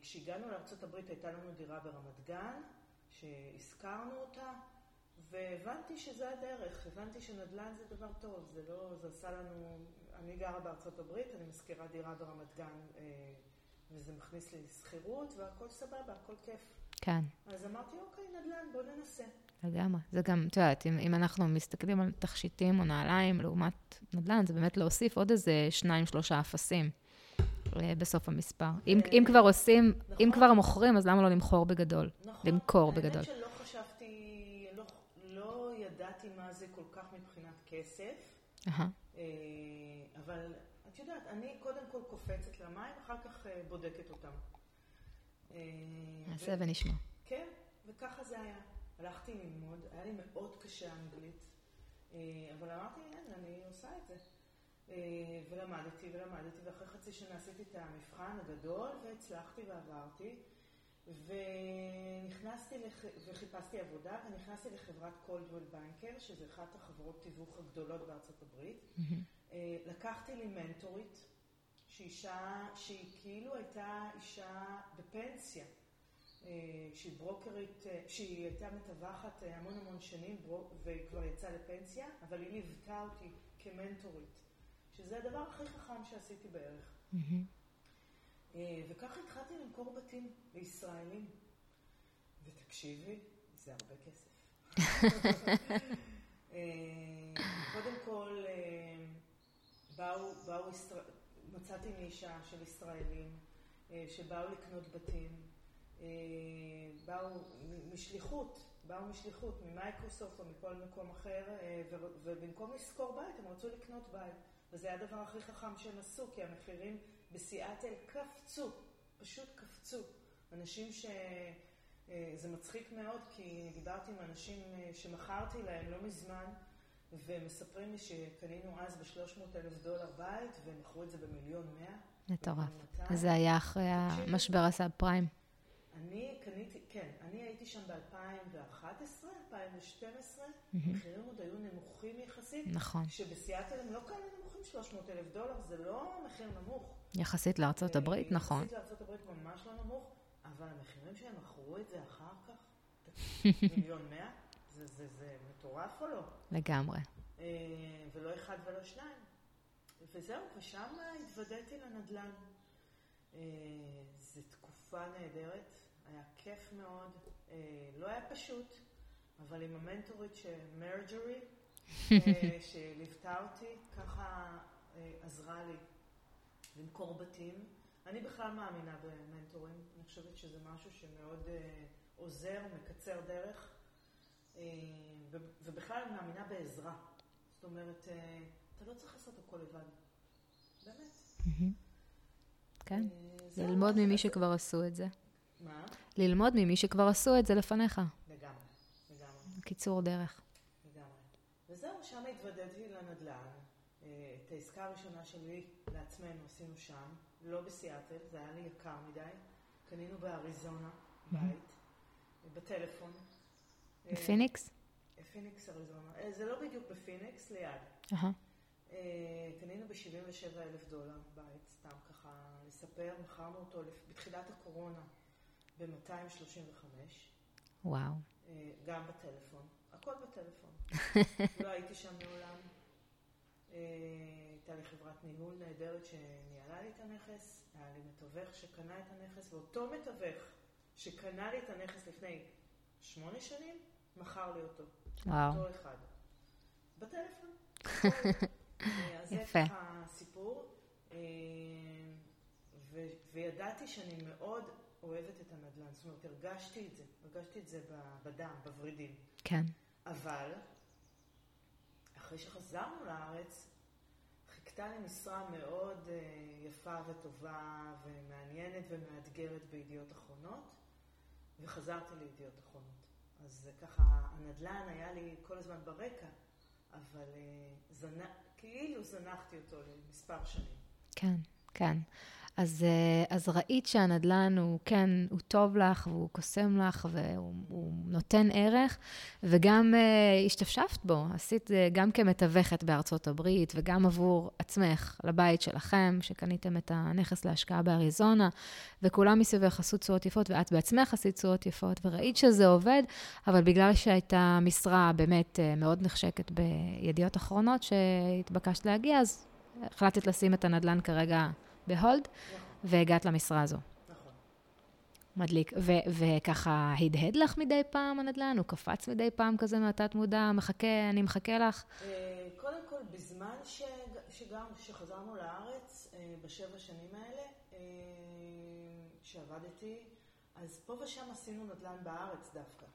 כשהגענו לארה"ב הייתה לנו דירה ברמת גן, שהשכרנו אותה, והבנתי שזה הדרך, הבנתי שנדל"ן זה דבר טוב, זה לא, זה עשה לנו, אני גרה בארצות הברית, אני משכירה דירה ברמת גן, אה, וזה מכניס לי שכירות, והכל סבבה, הכל כיף. כן. אז אמרתי, אוקיי, נדל"ן, בוא ננסה. לגמרי. זה גם, את יודעת, אם, אם אנחנו מסתכלים על תכשיטים או נעליים לעומת נדל"ן, זה באמת להוסיף עוד איזה שניים, שלושה אפסים אה, בסוף המספר. אם, אה, אם כבר עושים, נכון. אם כבר מוכרים, אז למה לא למכור בגדול? נכון. למכור בגדול. האמת שלא לא, לא ידעתי מה זה כל כך מבחינת כסף, uh-huh. אבל את יודעת, אני קודם כל קופצת למים, אחר כך בודקת אותם. נעשה ונשמע. כן, וככה זה היה. הלכתי ללמוד, היה לי מאוד קשה אנגלית, אה, אבל אמרתי, אין, אני עושה את זה. אה, ולמדתי ולמדתי, ואחרי חצי שנה עשיתי את המבחן הגדול, והצלחתי ועברתי. ונכנסתי לח... וחיפשתי עבודה, ונכנסתי לחברת Coldwell Banker, שזו אחת החברות תיווך הגדולות בארצות הברית. Mm-hmm. לקחתי לי מנטורית, שאישה, שהיא כאילו הייתה אישה בפנסיה. אה, שהיא ברוקרית, אה, שהיא הייתה מתווכת אה, המון המון שנים והיא כבר יצאה לפנסיה, אבל היא ליוותה אותי כמנטורית, שזה הדבר הכי חכם שעשיתי בערך. Mm-hmm. וככה התחלתי למכור בתים לישראלים. ותקשיבי, זה הרבה כסף. קודם כל, באו, באו, מצאתי נישה של ישראלים שבאו לקנות בתים, באו משליחות, באו משליחות, ממייקרוסופט או מכל מקום אחר, ובמקום לשכור בית הם רצו לקנות בית. וזה היה הדבר הכי חכם שהם עשו, כי המחירים בסיאטל קפצו, פשוט קפצו. אנשים ש... אה, זה מצחיק מאוד, כי דיברתי עם אנשים אה, שמכרתי להם לא מזמן, ומספרים לי שקנינו אז ב-300 אלף דולר בית, והם מכרו את זה במיליון מאה. מטורף. זה היה אחרי המשבר הסאב פריים. אני קניתי, כן, אני הייתי שם ב-2011, 2012, המחירים עוד היו נמוכים יחסית. נכון. שבסיאטל הם לא כאלה נמוכים, 300 אלף דולר, זה לא מחיר נמוך. יחסית לארצות הברית, נכון. יחסית לארצות הברית ממש לא נמוך, אבל המחירים שהם מכרו את זה אחר כך, מיליון מאה, זה, זה, זה מטורף או לא? לגמרי. אה, ולא אחד ולא שניים. וזהו, ושם התוודעתי לנדל"ן. אה, זו תקופה נהדרת. היה כיף מאוד, אה, לא היה פשוט, אבל עם המנטורית שמרג'רי, אה, שליוותה אותי, ככה אה, עזרה לי למכור בתים. אני בכלל מאמינה במנטורים, אני חושבת שזה משהו שמאוד עוזר, מקצר דרך, ובכלל אני מאמינה בעזרה. זאת אומרת, אתה לא צריך לעשות הכל לבד. באמת. כן, ללמוד ממי שכבר עשו את זה. מה? ללמוד ממי שכבר עשו את זה לפניך. לגמרי, לגמרי. קיצור דרך. לגמרי. וזהו, שם התוודעתי לנדל"ן. אה, את העסקה הראשונה שלי לעצמנו עשינו שם, לא בסיאטל, זה היה לי יקר מדי. קנינו באריזונה, בית, בטלפון. בפיניקס? אה, פיניקס, אריזונה. אה, זה לא בדיוק בפיניקס, ליד. קנינו ב-77 אלף דולר בית, סתם ככה לספר, מכרנו אותו בתחילת הקורונה. ב-235. וואו. אה, גם בטלפון. הכל בטלפון. לא הייתי שם מעולם. אה, הייתה לי חברת ניהול נהדרת שניהלה לי את הנכס, היה לי מתווך שקנה את הנכס, ואותו מתווך שקנה לי את הנכס לפני שמונה שנים, מכר לי אותו. וואו. אותו אחד. בטלפון. אה, אז יפה. זה ככה הסיפור. וידעתי שאני מאוד אוהבת את הנדל"ן. זאת אומרת, הרגשתי את זה, הרגשתי את זה בדם, בוורידים. כן. אבל, אחרי שחזרנו לארץ, חיכתה לי משרה מאוד uh, יפה וטובה ומעניינת ומאתגרת בידיעות אחרונות, וחזרתי לידיעות אחרונות. אז ככה, הנדל"ן היה לי כל הזמן ברקע, אבל uh, זנ... כאילו זנחתי אותו למספר שנים. כן, כן. אז, אה, אז ראית שהנדל"ן הוא כן, הוא טוב לך, והוא קוסם לך, והוא נותן ערך, וגם uh, השתפשפת בו. עשית uh, גם כמתווכת בארצות הברית, וגם עבור עצמך, לבית שלכם, שקניתם את הנכס להשקעה באריזונה, וכולם מסביבך עשו תשואות יפות, ואת בעצמך עשית תשואות יפות, וראית שזה עובד, אבל בגלל שהייתה משרה באמת uh, מאוד נחשקת בידיעות אחרונות שהתבקשת להגיע, אז החלטת לשים את הנדל"ן כרגע... בהולד, והגעת למשרה הזו. נכון. מדליק. וככה הדהד לך מדי פעם הנדל"ן? הוא קפץ מדי פעם כזה מהתת מודע? מחכה, אני מחכה לך? אה, קודם כל, בזמן שגם, שחזרנו לארץ, אה, בשבע שנים האלה, אה, שעבדתי, אז פה ושם עשינו נדל"ן בארץ דווקא.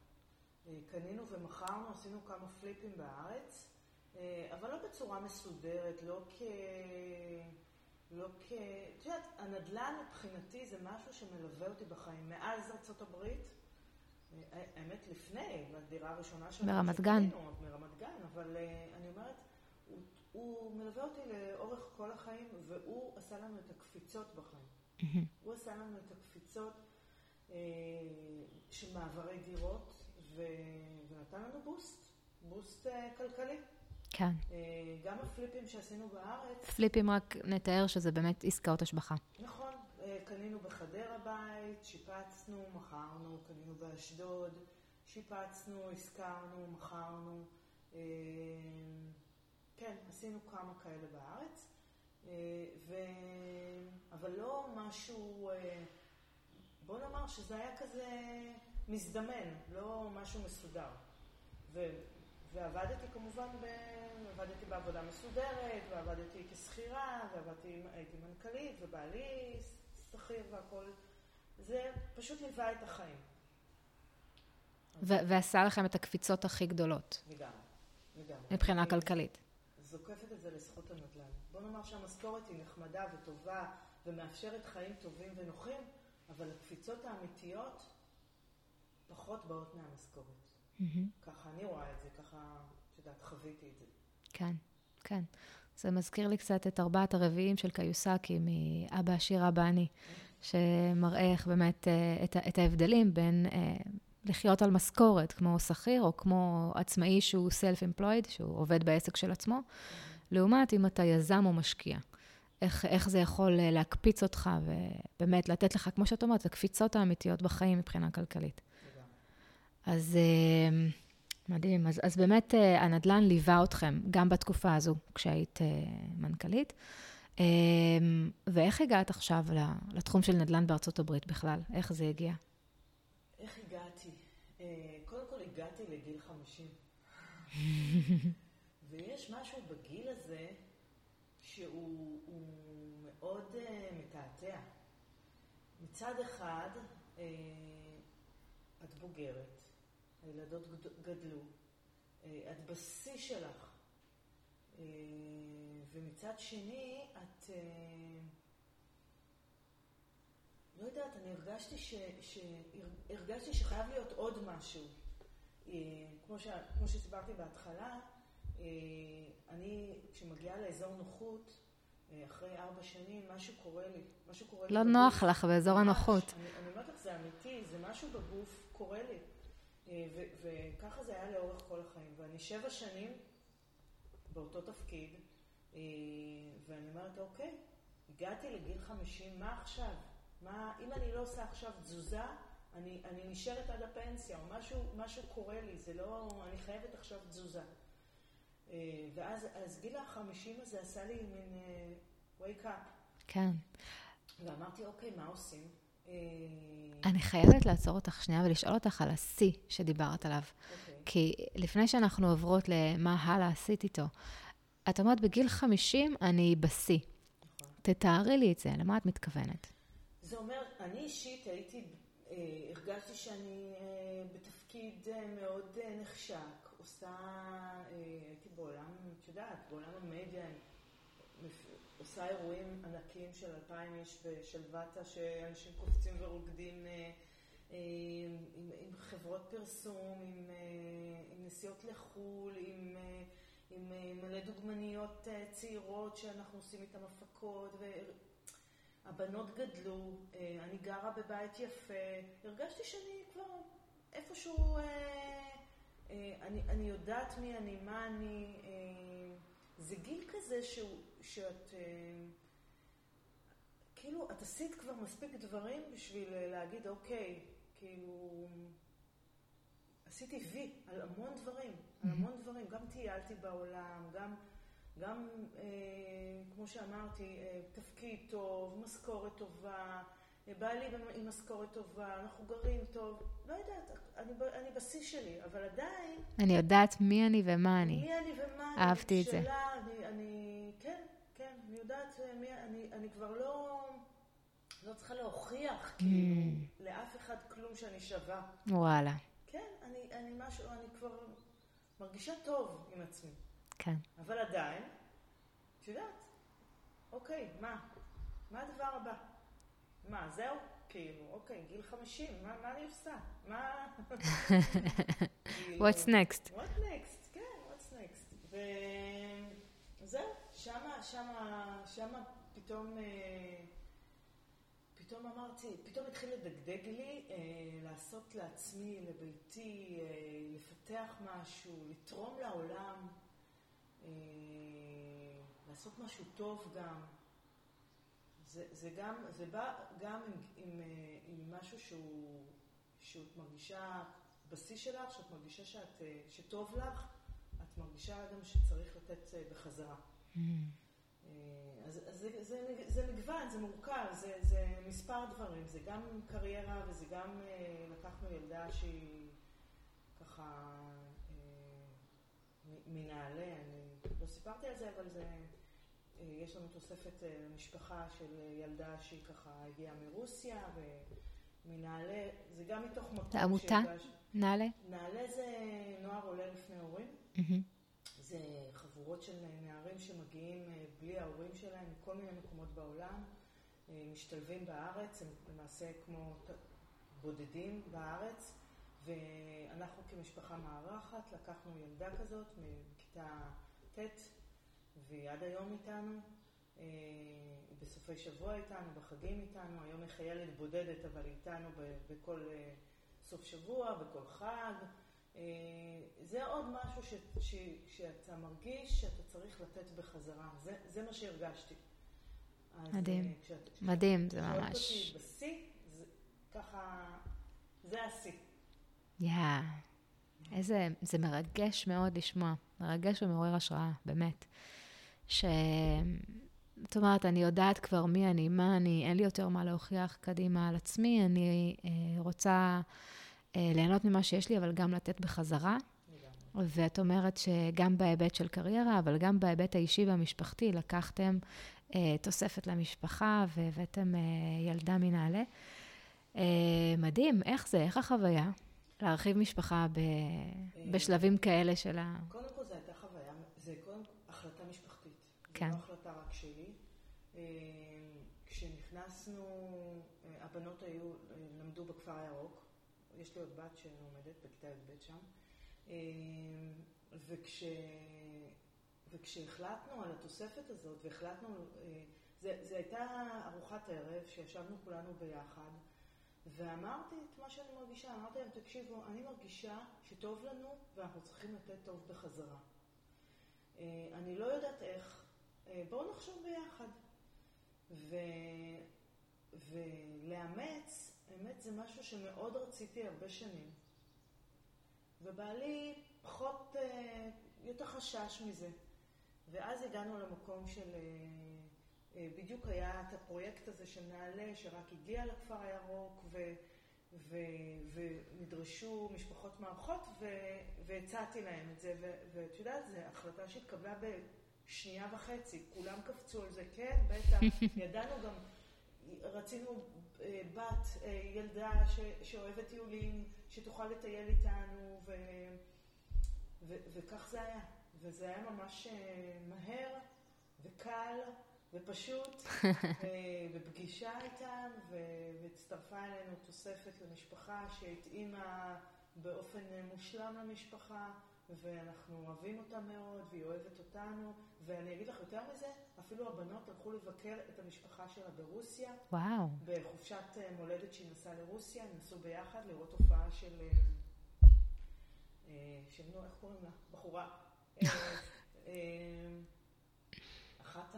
קנינו ומכרנו, עשינו כמה פליפים בארץ, אבל לא בצורה מסודרת, לא כ... לא כ... את יודעת, הנדל"ן מבחינתי זה משהו שמלווה אותי בחיים. מאז ארצות הברית, האמת לפני, בדירה הראשונה שלנו. מרמת גן. מרמת גן, אבל אה, אני אומרת, הוא, הוא מלווה אותי לאורך כל החיים, והוא עשה לנו את הקפיצות בחיים. הוא עשה לנו את הקפיצות אה, של מעברי דירות, ו... ונתן לנו בוסט, בוסט אה, כלכלי. כן. אה, גם הפליפים שעשינו בארץ... פליפים רק נתאר שזה באמת עסקאות השבחה. נכון, אה, קנינו בחדרה בית, שיפצנו, מכרנו, קנינו באשדוד, שיפצנו, השכרנו, מכרנו. אה, כן, עשינו כמה כאלה בארץ, ו... אבל לא משהו, בוא נאמר שזה היה כזה מזדמן, לא משהו מסודר. ו, ועבדתי כמובן, ב, עבדתי בעבודה מסודרת, ועבדתי כשכירה, ועבדתי, הייתי מנכ"לית, ובעלי שכיר והכל. זה פשוט ליווה את החיים. ועשה לכם את הקפיצות הכי גדולות. לגמרי, לגמרי. מבחינה כלכלית. זוקפת את זה לזכות הנדל"ן. בוא נאמר שהמשכורת היא נחמדה וטובה ומאפשרת חיים טובים ונוחים, אבל הקפיצות האמיתיות פחות באות מהמשכורת. Mm-hmm. ככה אני רואה את זה, ככה, את יודעת, חוויתי את זה. כן, כן. זה מזכיר לי קצת את ארבעת הרביעים של קיוסקי, מאבא עשיר אבא אני, שמראה איך באמת אה, את, את ההבדלים בין אה, לחיות על משכורת, כמו שכיר, או כמו עצמאי שהוא self-employed, שהוא עובד בעסק של עצמו, לעומת אם אתה יזם או משקיע. איך, איך זה יכול אה, להקפיץ אותך ובאמת לתת לך, כמו שאת אומרת, הקפיצות האמיתיות בחיים מבחינה כלכלית. אז אה, מדהים. אז, אז באמת אה, הנדל"ן ליווה אתכם גם בתקופה הזו, כשהיית מנכ"לית. ואיך הגעת עכשיו לתחום של נדל"ן בארצות הברית בכלל? איך זה הגיע? איך הגעתי? קודם כל הגעתי לגיל 50. ויש משהו בגיל הזה שהוא מאוד מתעתע. מצד אחד, את בוגרת, הילדות גדלו, uh, את בשיא שלך, uh, ומצד שני, את... Uh, לא יודעת, אני הרגשתי, ש, ש, הרגשתי שחייב להיות עוד משהו. כמו, ש, כמו שסיפרתי בהתחלה, אני, כשמגיעה לאזור נוחות, אה, אחרי ארבע שנים, משהו קורה לי. משהו קורה לא לי. לא נוח לך באזור הנוחות. אני, אני אומרת לך, זה אמיתי, זה משהו בגוף קורה לי. אה, וככה זה היה לאורך כל החיים. ואני שבע שנים באותו תפקיד, אה, ואני אומרת, אוקיי, הגעתי לגיל חמישים, מה עכשיו? מה, אם אני לא עושה עכשיו תזוזה, אני, אני נשארת עד הפנסיה, או משהו, משהו קורה לי, זה לא, אני חייבת עכשיו תזוזה. אה, ואז גיל החמישים הזה עשה לי מין wake up. כן. ואמרתי, אוקיי, מה עושים? אה, אני חייבת לעצור אותך שנייה ולשאול אותך על השיא שדיברת עליו. אוקיי. כי לפני שאנחנו עוברות למה הלאה עשית איתו, את אומרת, בגיל 50 אני בשיא. נכון. תתארי לי את זה, למה את מתכוונת? זה אומר, אני אישית הייתי, אה, הרגשתי שאני אה, בתפקיד אה, מאוד אה, נחשק. עושה, אה, הייתי בעולם, את יודעת, בעולם המדיה, עושה אירועים ענקיים של אלפיים איש בשלוותה, שאנשים קופצים ורוקדים אה, אה, עם, עם חברות פרסום, עם, עם נסיעות לחו"ל, עם, עם מלא דוגמניות צעירות שאנחנו עושים איתן הפקות. הבנות גדלו, אני גרה בבית יפה, הרגשתי שאני כבר איפשהו אה, אני, אני יודעת מי אני, מה אני, אה, זה גיל כזה שהוא, שאת, אה, כאילו, את עשית כבר מספיק דברים בשביל להגיד, אוקיי, כאילו, עשיתי וי על המון דברים, על המון דברים, גם טיילתי בעולם, גם, גם אה, כמו שאמרתי, אה, תפקיד טוב, משכורת טובה, בעלי עם משכורת טובה, אנחנו גרים טוב, לא יודעת, אני, אני בשיא שלי, אבל עדיין... אני יודעת מי אני ומה אני. מי אני ומה אני. אהבתי את זה. אני, אני, כן, כן, אני יודעת מי, אני, אני כבר לא, לא צריכה להוכיח, mm. כאילו, לאף אחד כלום שאני שווה. וואלה. כן, אני, אני משהו, אני כבר מרגישה טוב עם עצמי. כן. אבל עדיין, את יודעת, אוקיי, מה? מה הדבר הבא? מה, זהו? כאילו, אוקיי, גיל 50, מה, מה אני עושה? מה... What's next? What next? כן, what's next? וזהו, שמה, שמה, שמה פתאום, אה, פתאום אמרתי, פתאום התחיל לדגדג לי אה, לעשות לעצמי, לביתי, אה, לפתח משהו, לתרום לעולם, לעשות משהו טוב גם. זה, זה גם, זה בא גם עם, עם, אה, עם משהו שהוא, שאת מרגישה בשיא שלך, שאת מרגישה שאת, אה, שטוב לך, את מרגישה גם שצריך לתת אה, בחזרה. Mm. אז, אז זה, זה, זה מגוון, זה מורכב, זה, זה מספר דברים, זה גם קריירה וזה גם לקחנו ילדה שהיא ככה מנעלה, אני לא סיפרתי על זה, אבל זה, יש לנו תוספת למשפחה של ילדה שהיא ככה הגיעה מרוסיה ומנעלה, זה גם מתוך מקום עמותה? נעלה? נעלה זה נוער עולה לפני הורים. זה חבורות של נערים שמגיעים אה, בלי ההורים שלהם מכל מיני מקומות בעולם, אה, משתלבים בארץ, הם למעשה כמו בודדים בארץ, ואנחנו כמשפחה מארחת לקחנו ילדה כזאת מכיתה ט' והיא עד היום איתנו. אה, בסופי שבוע איתנו, בחגים איתנו, היום היא חיילת בודדת אבל איתנו בכל סוף שבוע, בכל חג. אה, זה עוד משהו ש, ש, שאתה מרגיש שאתה צריך לתת בחזרה. זה, זה מה שהרגשתי. מדהים. אה, כשאת, מדהים, זה ממש. כשאת אותי בשיא, זה ככה, זה השיא. יאה. Yeah. איזה, זה מרגש מאוד לשמוע. מרגש ומעורר השראה, באמת. ש... זאת אומרת, אני יודעת כבר מי אני, מה אני, אין לי יותר מה להוכיח קדימה על עצמי, אני אה, רוצה אה, ליהנות ממה שיש לי, אבל גם לתת בחזרה. ואת אומרת שגם בהיבט של קריירה, אבל גם בהיבט האישי והמשפחתי, לקחתם אה, תוספת למשפחה והבאתם אה, ילדה מנעלה. אה, מדהים, איך זה? איך החוויה? להרחיב משפחה ב, אה, בשלבים כאלה של ה... קודם כל זו הייתה חוויה, זה קודם כל החלטה משפחתית. כן. זו החלטה רק שלי. אה, כשנכנסנו, הבנות היו, למדו בכפר הירוק. יש לי עוד בת שלומדת בכיתה י"ב שם, וכש... וכשהחלטנו על התוספת הזאת, והחלטנו, אה, זה הייתה ארוחת ערב שישבנו כולנו ביחד, ואמרתי את מה שאני מרגישה, אמרתי להם, תקשיבו, אני מרגישה שטוב לנו ואנחנו צריכים לתת טוב בחזרה. אה, אני לא יודעת איך, אה, בואו נחשוב ביחד. ו... ולאמץ האמת זה משהו שמאוד רציתי הרבה שנים. ובעלי פחות, אה, יותר חשש מזה. ואז הגענו למקום של, אה, אה, בדיוק היה את הפרויקט הזה של נעל"ה, שרק הגיע לכפר הירוק, ו, ו, ונדרשו משפחות מארחות, והצעתי להם את זה. ואת יודעת, זו החלטה שהתקבלה בשנייה וחצי. כולם קפצו על זה, כן, בטח. ידענו גם, רצינו אה, בת, אה, ילדה ש, שאוהבת טיולים, שתוכל לטייל איתנו, ו, ו, וכך זה היה. וזה היה ממש אה, מהר וקל ופשוט, ופגישה איתם, והצטרפה אלינו תוספת למשפחה שהתאימה באופן מושלם למשפחה. ואנחנו אוהבים אותה מאוד, והיא אוהבת אותנו, ואני אגיד לך יותר מזה, אפילו הבנות הלכו לבקר את המשפחה שלה ברוסיה. וואו. בחופשת אה, מולדת שהיא נסעה לרוסיה, הם נסעו ביחד לראות הופעה של, אה, אה, של נו, איך קוראים לה? בחורה. אחת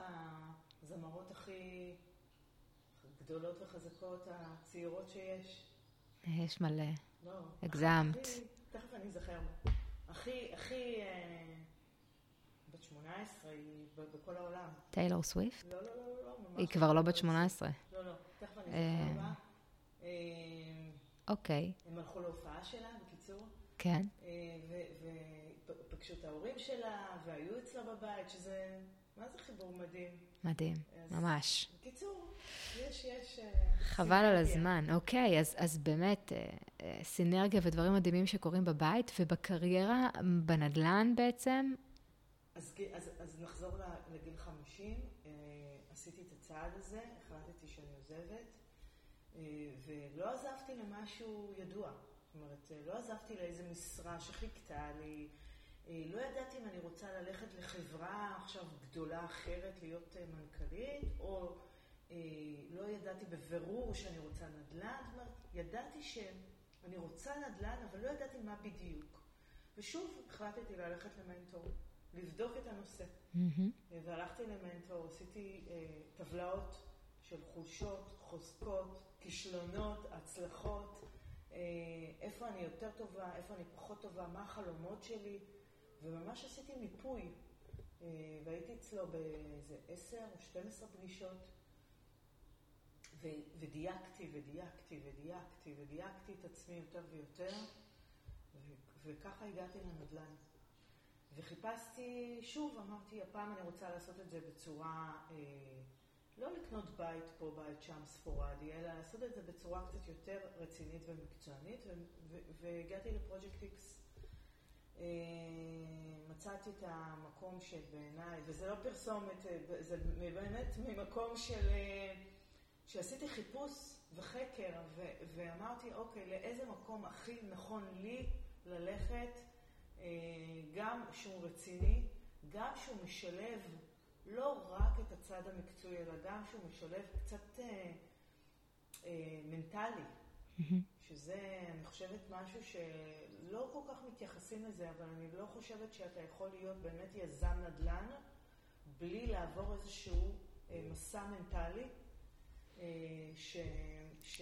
הזמרות הכי גדולות וחזקות, הצעירות שיש. יש מלא. לא. הגזמת. תכף אני אזכר. הכי, הכי... אה, בת 18, היא בכל העולם. טיילור סוויפט? לא, לא, לא, לא, לא ממש. היא כבר לא בת 18. לא, לא, תכף אני בה. אה, אוקיי. הם הלכו להופעה שלה, בקיצור. כן. אה, ופגשו את ההורים שלה, והיו אצלה בבית, שזה... מה זה חיבור מדהים? מדהים, ממש. בקיצור, יש, יש... חבל על הזמן. אוקיי, אז, אז באמת, אה, אה, סינרגיה ודברים מדהימים שקורים בבית, ובקריירה, בנדל"ן בעצם. אז, אז, אז נחזור לגיל 50, אה, עשיתי את הצעד הזה, החלטתי שאני עוזבת, ולא עזבתי למשהו ידוע. זאת אומרת, לא עזבתי לאיזה משרה שחיכתה לי. לא ידעתי אם אני רוצה ללכת לחברה עכשיו גדולה אחרת, להיות מנכ"לית, או אה, לא ידעתי בבירור שאני רוצה נדל"ן, זאת אומרת, ידעתי שאני רוצה נדל"ן, אבל לא ידעתי מה בדיוק. ושוב החלטתי ללכת למנטור, לבדוק את הנושא. Mm-hmm. והלכתי למנטור, עשיתי אה, טבלאות של חולשות, חוזקות, כישלונות, הצלחות, אה, איפה אני יותר טובה, איפה אני פחות טובה, מה החלומות שלי, וממש עשיתי מיפוי והייתי אצלו באיזה עשר או 12 פגישות, ודייקתי ודייקתי ודייקתי ודייקתי את עצמי יותר ויותר, וככה הגעתי לנדל"ן. וחיפשתי, שוב, אמרתי, הפעם אני רוצה לעשות את זה בצורה, אה, לא לקנות בית פה, בית שם, ספורדי, אלא לעשות את זה בצורה קצת יותר רצינית ומקצוענית, והגעתי לפרויקט איקס. אה, מצאתי את המקום שבעיניי, וזה לא פרסומת, אה, זה באמת ממקום של, אה, שעשיתי חיפוש וחקר, ואמרתי, אוקיי, לאיזה מקום הכי נכון לי ללכת, גם שהוא רציני, גם שהוא משלב לא רק את הצד המקצועי, אלא גם שהוא משלב קצת אה, אה, מנטלי. שזה, אני חושבת, משהו שלא כל כך מתייחסים לזה, אבל אני לא חושבת שאתה יכול להיות באמת יזם נדל"ן בלי לעבור איזשהו אה, מסע מנטלי אה, ש, ש,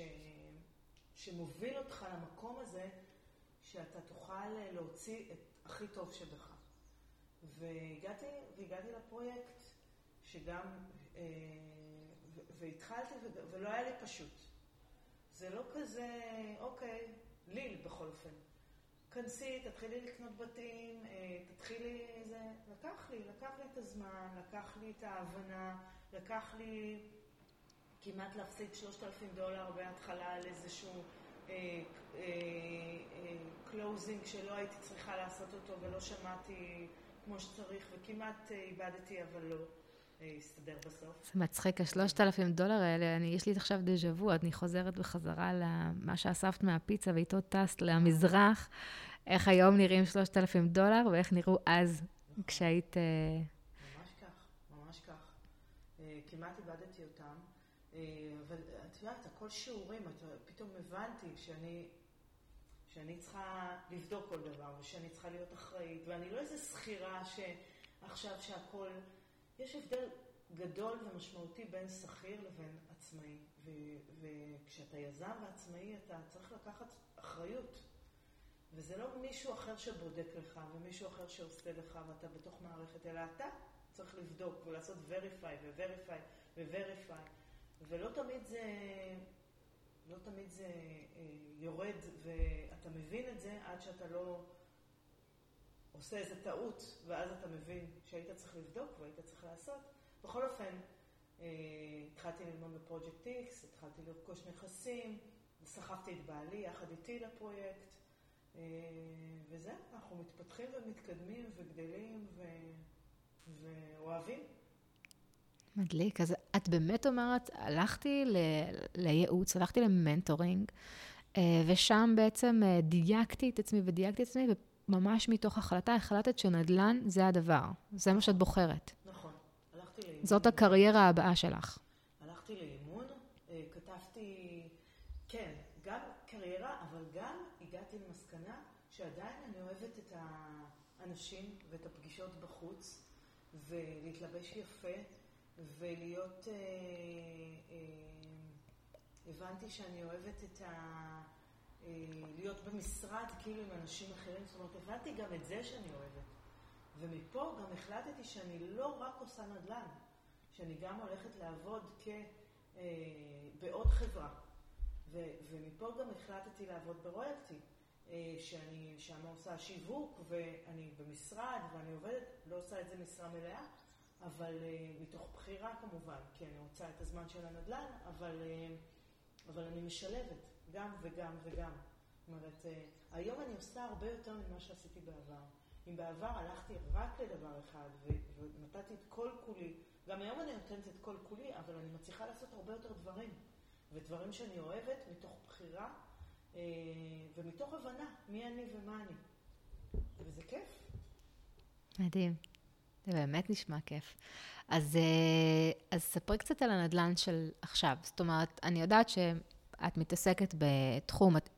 שמוביל אותך למקום הזה שאתה תוכל להוציא את הכי טוב שבך. והגעתי, והגעתי לפרויקט שגם, אה, והתחלתי ולא היה לי פשוט. זה לא כזה, אוקיי, לי בכל אופן. כנסי, תתחילי לקנות בתים, אה, תתחילי זה, לקח לי, לקח לי את הזמן, לקח לי את ההבנה, לקח לי כמעט להפסיד 3,000 דולר בהתחלה על איזשהו closing אה, אה, שלא הייתי צריכה לעשות אותו ולא שמעתי כמו שצריך וכמעט איבדתי אבל לא. יסתדר בסוף. זה מצחיק, השלושת אלפים דולר האלה, אני, יש לי עכשיו דז'ה וו, אני חוזרת בחזרה למה שאספת מהפיצה ואיתו טסת למזרח, איך היום נראים שלושת אלפים דולר ואיך נראו אז, כשהיית... אה, ממש כך, ממש כך. אה, כמעט איבדתי אותם, אה, אבל את יודעת, הכל שיעורים, פתאום הבנתי שאני... שאני צריכה לבדוק כל דבר, ושאני צריכה להיות אחראית, ואני לא איזה שכירה שעכשיו שהכל... יש הבדל גדול ומשמעותי בין שכיר לבין עצמאי. וכשאתה יזם ועצמאי, אתה צריך לקחת אחריות. וזה לא מישהו אחר שבודק לך, ומישהו אחר שעושה לך, ואתה בתוך מערכת, אלא אתה צריך לבדוק ולעשות verify ו-verify ו-verify. ולא תמיד זה, לא תמיד זה אה, יורד, ואתה מבין את זה עד שאתה לא... עושה איזה טעות, ואז אתה מבין שהיית צריך לבדוק והיית צריך לעשות. בכל אופן, אה, התחלתי ללמוד בפרויקט X, התחלתי לרכוש נכסים, סחבתי את בעלי יחד איתי לפרויקט, אה, וזהו, אנחנו מתפתחים ומתקדמים וגדלים ו... ואוהבים. מדליק. אז את באמת אומרת, הלכתי ל... לייעוץ, הלכתי למנטורינג, אה, ושם בעצם דייקתי את עצמי ודייקתי את עצמי, ממש מתוך החלטה, החלטת שנדל"ן זה הדבר. זה מה שאת בוחרת. נכון. הלכתי לאימון. זאת הקריירה הבאה שלך. הלכתי לאימון, אה, כתבתי, כן, גם קריירה, אבל גם הגעתי למסקנה שעדיין אני אוהבת את האנשים ואת הפגישות בחוץ, ולהתלבש יפה, ולהיות... אה, אה, הבנתי שאני אוהבת את ה... אה, להיות במשרד כאילו עם אנשים אחרים, זאת אומרת, הבנתי גם את זה שאני אוהבת. ומפה גם החלטתי שאני לא רק עושה נדל"ן, שאני גם הולכת לעבוד כ... אה, בעוד חברה. ו, ומפה גם החלטתי לעבוד ברויאלטי, אה, שאני שם עושה שיווק, ואני במשרד, ואני עובדת, לא עושה את זה משרה מלאה, אבל מתוך בחירה כמובן, כי אני רוצה את הזמן של הנדל"ן, אבל, אבל אני משלבת. גם וגם וגם. זאת אומרת, אה, היום אני עושה הרבה יותר ממה שעשיתי בעבר. אם בעבר הלכתי רק לדבר אחד ונתתי את כל כולי, גם היום אני נותנת את כל כולי, אבל אני מצליחה לעשות הרבה יותר דברים. ודברים שאני אוהבת מתוך בחירה אה, ומתוך הבנה מי אני ומה אני. וזה כיף. מדהים. זה באמת נשמע כיף. אז, אה, אז ספרי קצת על הנדל"ן של עכשיו. זאת אומרת, אני יודעת ש... את מתעסקת בתחום, את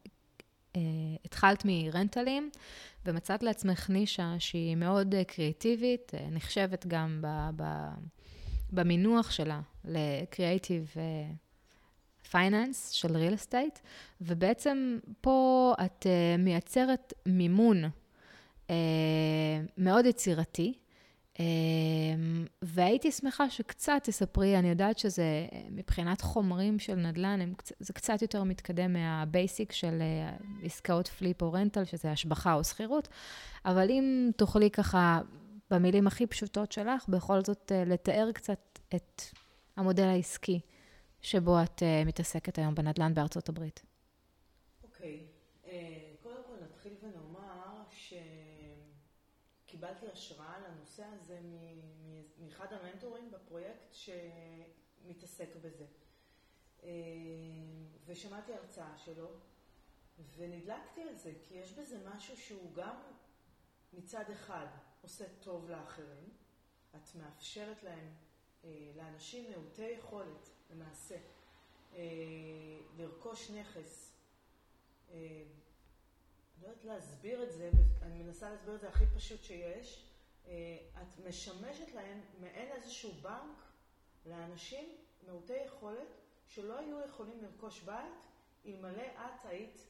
uh, התחלת מרנטלים, ומצאת לעצמך נישה שהיא מאוד uh, קריאטיבית, uh, נחשבת גם ב, ב, במינוח שלה לקריאייטיב פייננס של ריל אסטייט, ובעצם פה את מייצרת מימון מאוד יצירתי, והייתי שמחה שקצת תספרי, אני יודעת שזה, מבחינת חומרים של נדל"ן, זה קצת יותר מתקדם מה basic של אה, עסקאות flip או rental, שזה השבחה או שכירות, אבל אם תוכלי ככה, במילים הכי פשוטות שלך, בכל זאת אה, לתאר קצת את המודל העסקי שבו את אה, מתעסקת היום בנדל"ן בארצות הברית. אוקיי. Okay. קודם כל נתחיל ונאמר שקיבלתי השראה לנושא הזה מאחד המנטורים בפרויקט שמתעסק בזה. ושמעתי הרצאה שלו, ונדלקתי על זה, כי יש בזה משהו שהוא גם מצד אחד עושה טוב לאחרים, את מאפשרת להם, לאנשים מעוטי יכולת, למעשה, לרכוש נכס אני לא יודעת להסביר את זה, אני מנסה להסביר את זה הכי פשוט שיש. אה, את משמשת להם מעין איזשהו בנק לאנשים מעוטי יכולת שלא היו יכולים לרכוש בית אלמלא את היית,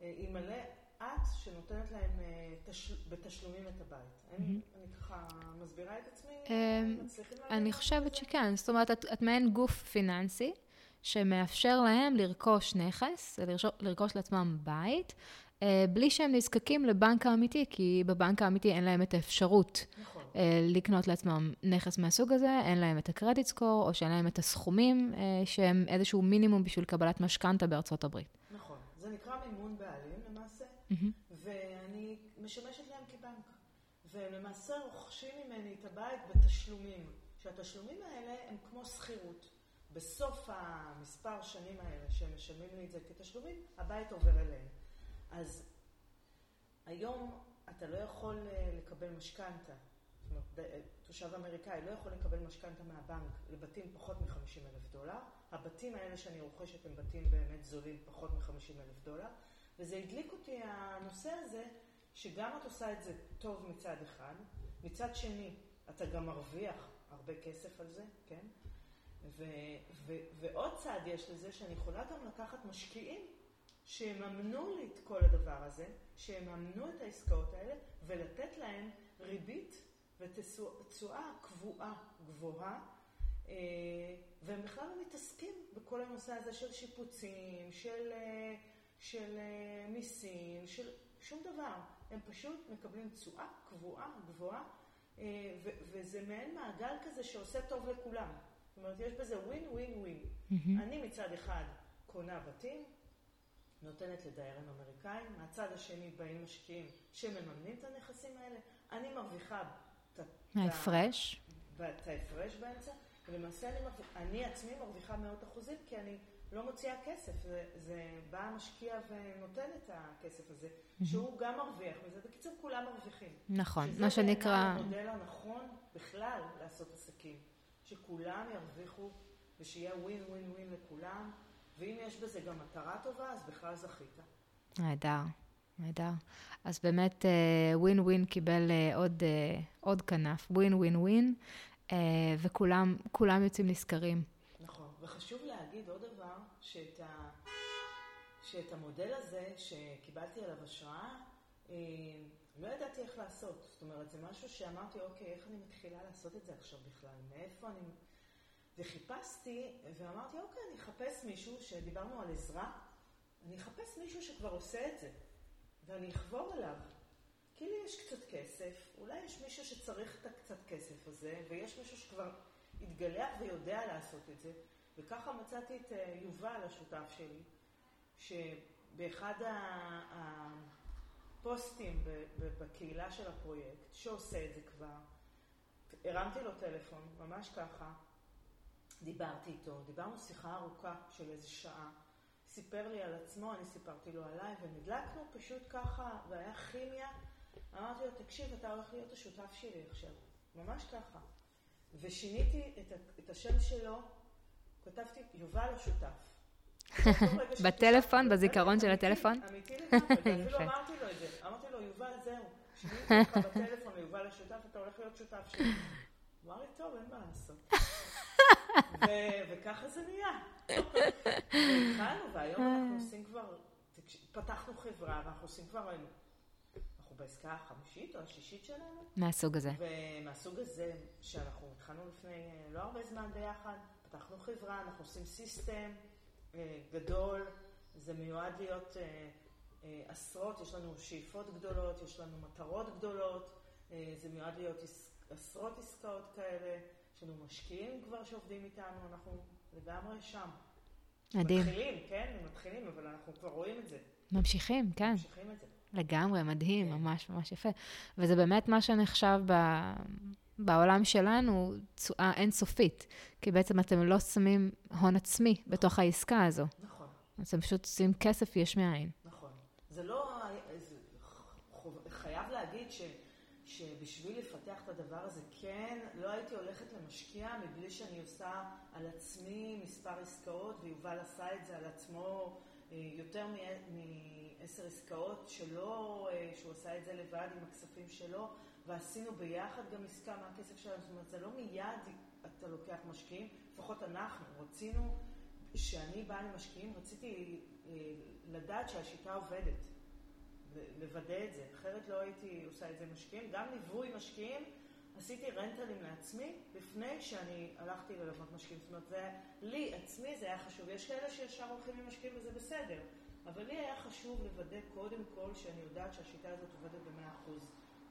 אה, אלמלא את שנותנת להם אה, בתשלומים את הבית. אני ככה מסבירה את עצמי? אני חושבת שכן. זאת אומרת, את מעין גוף פיננסי. שמאפשר להם לרכוש נכס, לרכוש לעצמם בית, בלי שהם נזקקים לבנק האמיתי, כי בבנק האמיתי אין להם את האפשרות נכון. אה, לקנות לעצמם נכס מהסוג הזה, אין להם את הקרדיט סקור, או שאין להם את הסכומים אה, שהם איזשהו מינימום בשביל קבלת משכנתה בארצות הברית. נכון, זה נקרא מימון בעלים למעשה, mm-hmm. ואני משמשת להם כבנק. ולמעשה רוכשים ממני את הבית בתשלומים, שהתשלומים האלה הם כמו שכירות. בסוף המספר שנים האלה שהם משלמים לי את זה כתשלומים, הבית עובר אליהם. אז היום אתה לא יכול אה, לקבל משכנתה. אה, תושב אמריקאי לא יכול לקבל משכנתה מהבנק לבתים פחות מ-50 אלף דולר. הבתים האלה שאני רוכשת הם בתים באמת זולים, פחות מ-50 אלף דולר. וזה הדליק אותי הנושא הזה, שגם את עושה את זה טוב מצד אחד, מצד שני, אתה גם מרוויח הרבה כסף על זה, כן? ו, ו, ועוד צעד יש לזה, שאני יכולה גם לקחת משקיעים שיממנו לי את כל הדבר הזה, שיממנו את העסקאות האלה, ולתת להם ריבית ותשואה קבועה גבוהה, אה, והם בכלל לא מתעסקים בכל הנושא הזה של שיפוצים, של, אה, של אה, מיסים, של שום דבר. הם פשוט מקבלים תשואה קבועה גבוהה, וזה מעין מעגל כזה שעושה טוב לכולם. זאת אומרת, יש בזה ווין ווין ווין. אני מצד אחד קונה בתים, נותנת לדיירים אמריקאים, מהצד השני באים משקיעים שמממנים את הנכסים האלה, אני מרוויחה את ההפרש. את ההפרש באמצע, ולמעשה אני, מרוויח, אני עצמי מרוויחה מאות אחוזים כי אני לא מוציאה כסף, זה, זה בא המשקיע ונותן את הכסף הזה, mm-hmm. שהוא גם מרוויח מזה, בקיצור כולם מרוויחים. נכון, מה שנקרא... שזה המודל הנכון בכלל לעשות עסקים, שכולם ירוויחו ושיהיה ווין ווין ווין לכולם. ואם יש בזה גם מטרה טובה, אז בכלל זכית. נהדר, נהדר. אז באמת ווין uh, ווין קיבל uh, עוד, uh, עוד כנף, ווין ווין ווין, וכולם יוצאים נשכרים. נכון, וחשוב להגיד עוד דבר, שאת, ה, שאת המודל הזה שקיבלתי עליו השראה, אה, לא ידעתי איך לעשות. זאת אומרת, זה משהו שאמרתי, אוקיי, איך אני מתחילה לעשות את זה עכשיו בכלל? מאיפה אני... וחיפשתי, ואמרתי, אוקיי, אני אחפש מישהו, שדיברנו על עזרה, אני אחפש מישהו שכבר עושה את זה, ואני אחבור אליו. כי לי יש קצת כסף, אולי יש מישהו שצריך את הקצת כסף הזה, ויש מישהו שכבר התגלח ויודע לעשות את זה. וככה מצאתי את אה, יובל, השותף שלי, שבאחד הפוסטים בקהילה של הפרויקט, שעושה את זה כבר, הרמתי לו טלפון, ממש ככה, דיברתי איתו, דיברנו שיחה ארוכה של איזה שעה. סיפר לי על עצמו, אני סיפרתי לו עליי, ונדלקנו פשוט ככה, והיה כימיה. אמרתי לו, תקשיב, אתה הולך להיות השותף שלי עכשיו. ממש ככה. ושיניתי את, את השם שלו, כתבתי, יובל השותף. בטלפון, בזיכרון של הטלפון? אמיתי לגמרי, אפילו אמרתי לו את זה. אמרתי לו, יובל, זהו. שיניתי אותך בטלפון ליובל השותף, אתה הולך להיות שותף שלי. אמר לי, טוב, אין מה לעשות. וככה זה נהיה. והתחלנו, והיום אנחנו עושים כבר, פתחנו חברה, ואנחנו עושים כבר, אנחנו אנחנו בעסקה החמישית או השישית שלנו. מהסוג הזה. ומהסוג הזה, שאנחנו התחלנו לפני לא הרבה זמן ביחד, פתחנו חברה, אנחנו עושים סיסטם גדול, זה מיועד להיות עשרות, יש לנו שאיפות גדולות, יש לנו מטרות גדולות, זה מיועד להיות עשרות עסקאות כאלה, יש לנו משקיעים כבר שעובדים איתנו, אנחנו לגמרי שם. מדהים. מתחילים, כן, מתחילים, אבל אנחנו כבר רואים את זה. ממשיכים, כן. ממשיכים את זה. לגמרי, מדהים, כן. ממש ממש יפה. וזה באמת מה שנחשב ב... בעולם שלנו תשואה אינסופית, כי בעצם אתם לא שמים הון עצמי נכון. בתוך העסקה הזו. נכון. אתם פשוט עושים כסף יש מאין. נכון. זה לא... זה... חייב להגיד ש... שבשביל לפתח את הדבר הזה, כן, לא הייתי הולכת למשקיע מבלי שאני עושה על עצמי מספר עסקאות, ויובל עשה את זה על עצמו אה, יותר מעשר עסקאות שלו, אה, שהוא עשה את זה לבד עם הכספים שלו, ועשינו ביחד גם עסקה מהכסף שלנו, זאת אומרת, זה לא מיד אתה לוקח משקיעים, לפחות אנחנו רצינו, כשאני באה למשקיעים, רציתי אה, לדעת שהשיטה עובדת. לוודא את זה, אחרת לא הייתי עושה את זה משקיעים. גם ליווי משקיעים, עשיתי רנטלים לעצמי לפני שאני הלכתי ללוות משקיעים. זאת אומרת, זה, לי עצמי זה היה חשוב. יש כאלה שישר הולכים עם משקיעים וזה בסדר, אבל לי היה חשוב לוודא קודם כל שאני יודעת שהשיטה הזאת עובדת במאה אחוז.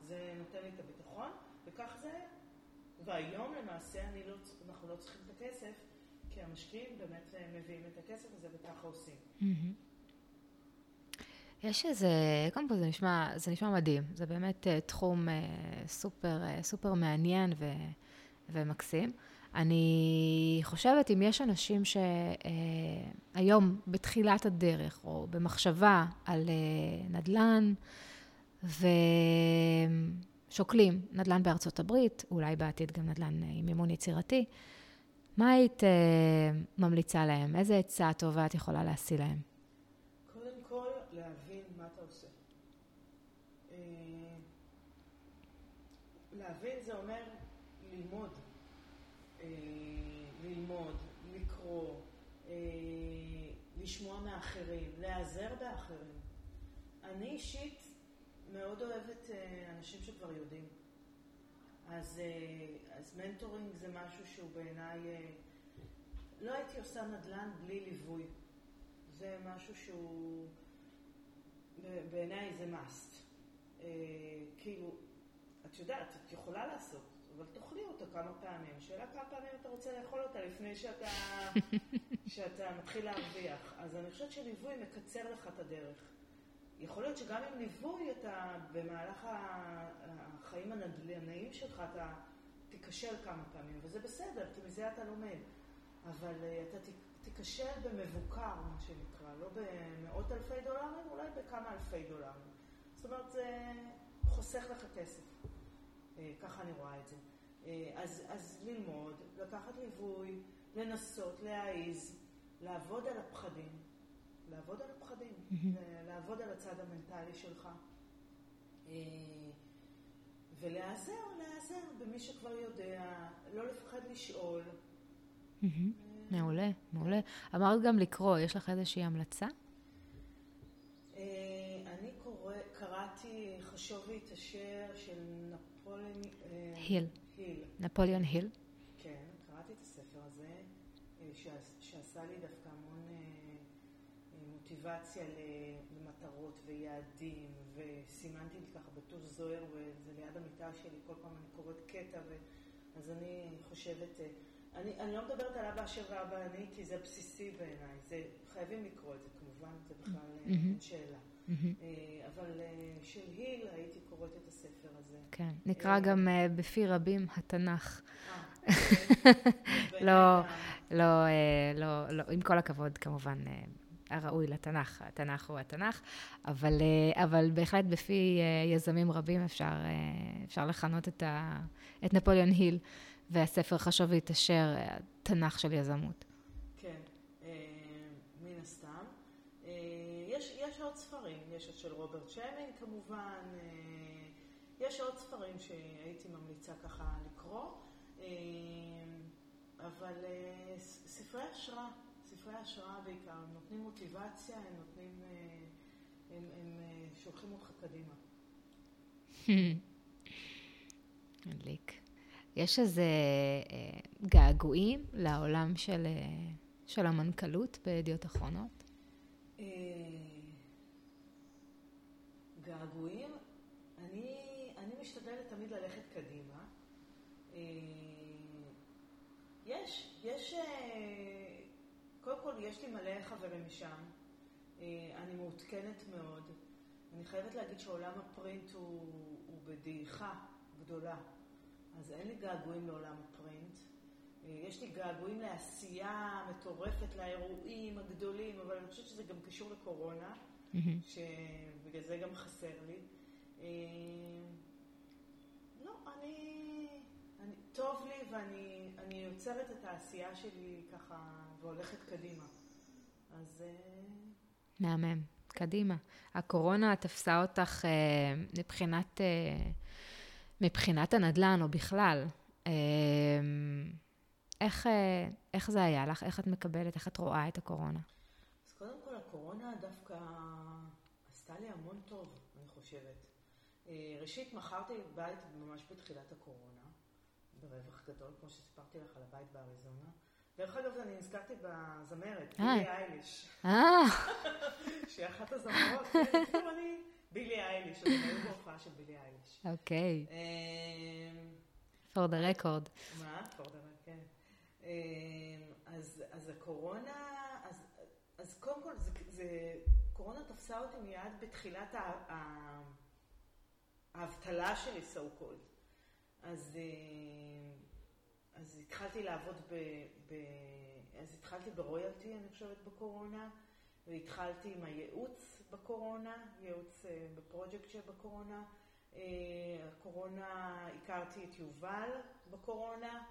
זה נותן לי את הביטחון, וכך זה היה. והיום למעשה לא, אנחנו לא צריכים את הכסף, כי המשקיעים באמת מביאים את הכסף הזה וככה עושים. Mm-hmm. יש איזה, קודם כל זה נשמע, זה נשמע מדהים, זה באמת uh, תחום uh, סופר, uh, סופר מעניין ו, ומקסים. אני חושבת אם יש אנשים שהיום בתחילת הדרך, או במחשבה על נדל"ן, ושוקלים נדל"ן בארצות הברית, אולי בעתיד גם נדל"ן עם מימון יצירתי, מה היית ממליצה להם? איזה עצה טובה את יכולה להשיא להם? להבין זה אומר ללמוד. אה, ללמוד, לקרוא, אה, לשמוע מאחרים, להיעזר באחרים. אני אישית מאוד אוהבת אה, אנשים שכבר יודעים. אז, אז מנטורינג זה משהו שהוא בעיניי, לא הייתי עושה נדל"ן בלי ליווי. זה משהו שהוא, בעיניי זה must. כאילו, את יודעת, את יכולה לעשות, אבל תאכלי אותו כמה פעמים. השאלה כמה פעמים אתה רוצה לאכול אותה לפני שאתה, שאתה מתחיל להרוויח. אז אני חושבת שליווי מקצר לך את הדרך. יכול להיות שגם עם ליווי אתה, במהלך החיים הנדל"ניים שלך, אתה תיכשל כמה פעמים, וזה בסדר, כי מזה אתה לומד. אבל אה, אתה תיכשל במבוקר, מה שנקרא, לא במאות אלפי דולרים, אולי בכמה אלפי דולרים. זאת אומרת, זה חוסך לך כסף. אה, ככה אני רואה את זה. אה, אז, אז ללמוד, לקחת ליווי, לנסות, להעיז, לעבוד על הפחדים, לעבוד על הפחדים, לעבוד על הצד המנטלי שלך, אה, ולהיעזר, להיעזר במי שכבר יודע, לא לפחד לשאול. מעולה, מעולה. אמרת גם לקרוא, יש לך איזושהי המלצה? אני חשוב והתעשר של נפוליאון... היל. היל. נפוליאון היל. כן, קראתי את הספר הזה, אה, שעשה לי דווקא המון אה, אה, מוטיבציה למטרות ויעדים, וסימנתי לי ככה בטוש זוהר, וזה ליד המיטה שלי, כל פעם אני קוראת קטע, ו... אז אני חושבת... אני, אני לא מדברת על אבא אשר ואבא אני, כי זה בסיסי בעיניי. חייבים לקרוא את זה, כמובן, זה בכלל אין שאלה. אה, אבל אה, של היל הייתי קוראת את הספר הזה. כן, נקרא גם אה, בפי רבים התנ"ך. אוקיי. לא, לא, לא, לא, עם כל הכבוד, כמובן, הראוי לתנ"ך, התנ"ך הוא התנ"ך, אבל, אבל בהחלט בפי יזמים רבים אפשר, אפשר לכנות את, ה, את נפוליאון היל והספר חשוב והתעשר, תנ"ך של יזמות. את של רוברט שיימינג כמובן, אה, יש עוד ספרים שהייתי ממליצה ככה לקרוא, אה, אבל אה, ספרי השראה, ספרי השראה בעיקר, הם נותנים מוטיבציה, הם נותנים, הם, הם שולחים אותך קדימה. מדליק. יש איזה געגועים לעולם של, של המנכ"לות בידיעות אחרונות? אה, געגועים? אני, אני משתדלת תמיד ללכת קדימה. יש, יש, קודם כל יש לי מלא חברים משם. אני מעודכנת מאוד. אני חייבת להגיד שעולם הפרינט הוא, הוא בדעיכה גדולה. אז אין לי געגועים לעולם הפרינט. אה, יש לי געגועים לעשייה מטורפת, לאירועים הגדולים, אבל אני חושבת שזה גם קשור לקורונה, שבגלל זה גם חסר לי. אה, לא, אני, אני, טוב לי ואני יוצרת את העשייה שלי ככה והולכת קדימה. אז... אה, מהמם. קדימה. הקורונה תפסה אותך מבחינת מבחינת הנדל"ן או בכלל, אמ, איך, אה, איך זה היה לך? איך את מקבלת? איך את רואה את הקורונה? הקורונה דווקא עשתה לי המון טוב, אני חושבת. אה, ראשית, מכרתי בית ממש בתחילת הקורונה, ברווח גדול, כמו שסיפרתי לך על הבית באריזונה. דרך אגב, אני נזכרתי בזמרת, אה. בילי אייליש. אה. שהיא אחת הזמרות, כאילו אני... בילי אייליש, אני היו בהופעה של בילי אייליש. אוקיי. for the record. מה? for the record, כן. אז הקורונה, אז קודם כל, זה, קורונה תפסה אותי מיד בתחילת האבטלה שלי, so called. אז, אמ, אז התחלתי לעבוד ב... ב אז התחלתי ברויאלטי, אני חושבת, בקורונה, והתחלתי עם הייעוץ בקורונה, ייעוץ אה, בפרויקט שבקורונה. אה, הקורונה, הכרתי את יובל בקורונה.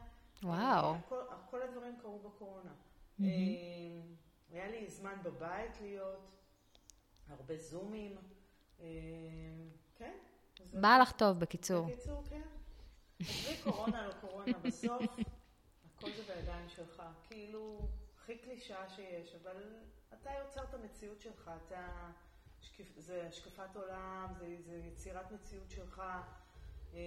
וואו. כל, כל הדברים קרו בקורונה. Mm-hmm. היה לי זמן בבית להיות, הרבה זומים. כן. בא לך טוב, בקיצור. בקיצור, כן. עזבי קורונה, לא קורונה, בסוף הכל זה בידיים שלך. כאילו, הכי קלישאה שיש, אבל אתה יוצר את המציאות שלך, אתה... זה השקפת עולם, זה, זה יצירת מציאות שלך. אה,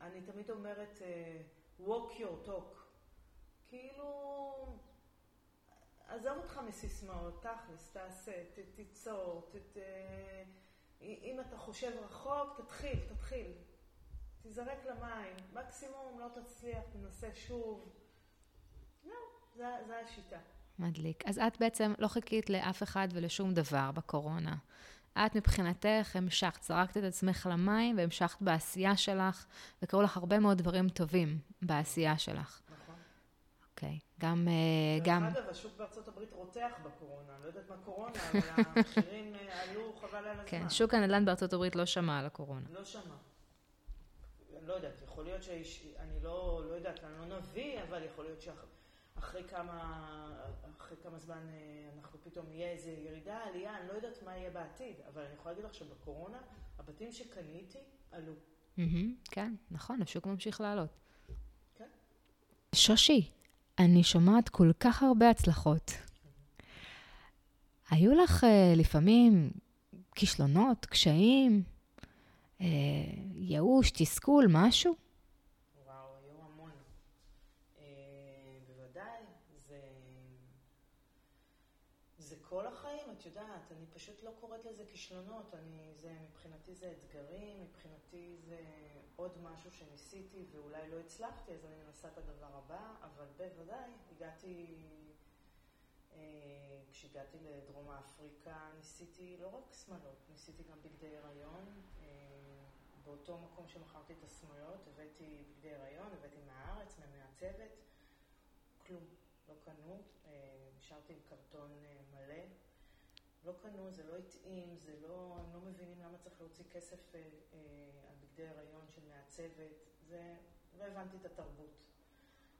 אני תמיד אומרת, אה, walk your talk. כאילו, עזוב אותך מסיסמאות, תכלס, תעשה, ת, תיצור, ת, ת, אם אתה חושב רחוק, תתחיל, תתחיל. תזרק למים, מקסימום לא תצליח, תנסה שוב. זהו, זו השיטה. מדליק. אז את בעצם לא חיכית לאף אחד ולשום דבר בקורונה. את מבחינתך המשכת, זרקת את עצמך למים והמשכת בעשייה שלך, וקראו לך הרבה מאוד דברים טובים בעשייה שלך. אוקיי, גם... אה, גם... דרך אגב, השוק בארצות הברית רותח בקורונה, לא יודעת מה קורונה, אבל המחירים אה, עלו חבל על הזמן. כן, שוק הנדל"ן בארצות הברית לא שמע על הקורונה. לא שמע. לא יודעת, יכול להיות שיש... אני לא, לא יודעת, אני לא נביא, אבל יכול להיות שאחרי כמה... אחרי כמה זמן אה, אנחנו פתאום יהיה איזה ירידה, עלייה, אני לא יודעת מה יהיה בעתיד, אבל אני יכולה להגיד לך שבקורונה, הבתים שקניתי עלו. כן, נכון, השוק ממשיך לעלות. כן. שושי, אני שומעת כל כך הרבה הצלחות. היו לך uh, לפעמים כישלונות, קשיים, uh, ייאוש, תסכול, משהו? פשוט לא קוראת לזה כישלונות, אני, זה, מבחינתי זה אתגרים, מבחינתי זה עוד משהו שניסיתי ואולי לא הצלחתי, אז אני מנסה את הדבר הבא, אבל בוודאי הגעתי, אה, כשהגעתי לדרום אפריקה ניסיתי לא רק שמלות, ניסיתי גם בגדי הריון. אה, באותו מקום שמכרתי את השמלות, הבאתי בגדי הריון, הבאתי מהארץ, ממעצבת, כלום, לא קנו, אה, נשארתי עם קרטון מלא. לא קנו, זה לא התאים, זה לא, הם לא מבינים למה צריך להוציא כסף אה, אה, על בגדי הריון של מעצבת, זה, לא הבנתי את התרבות.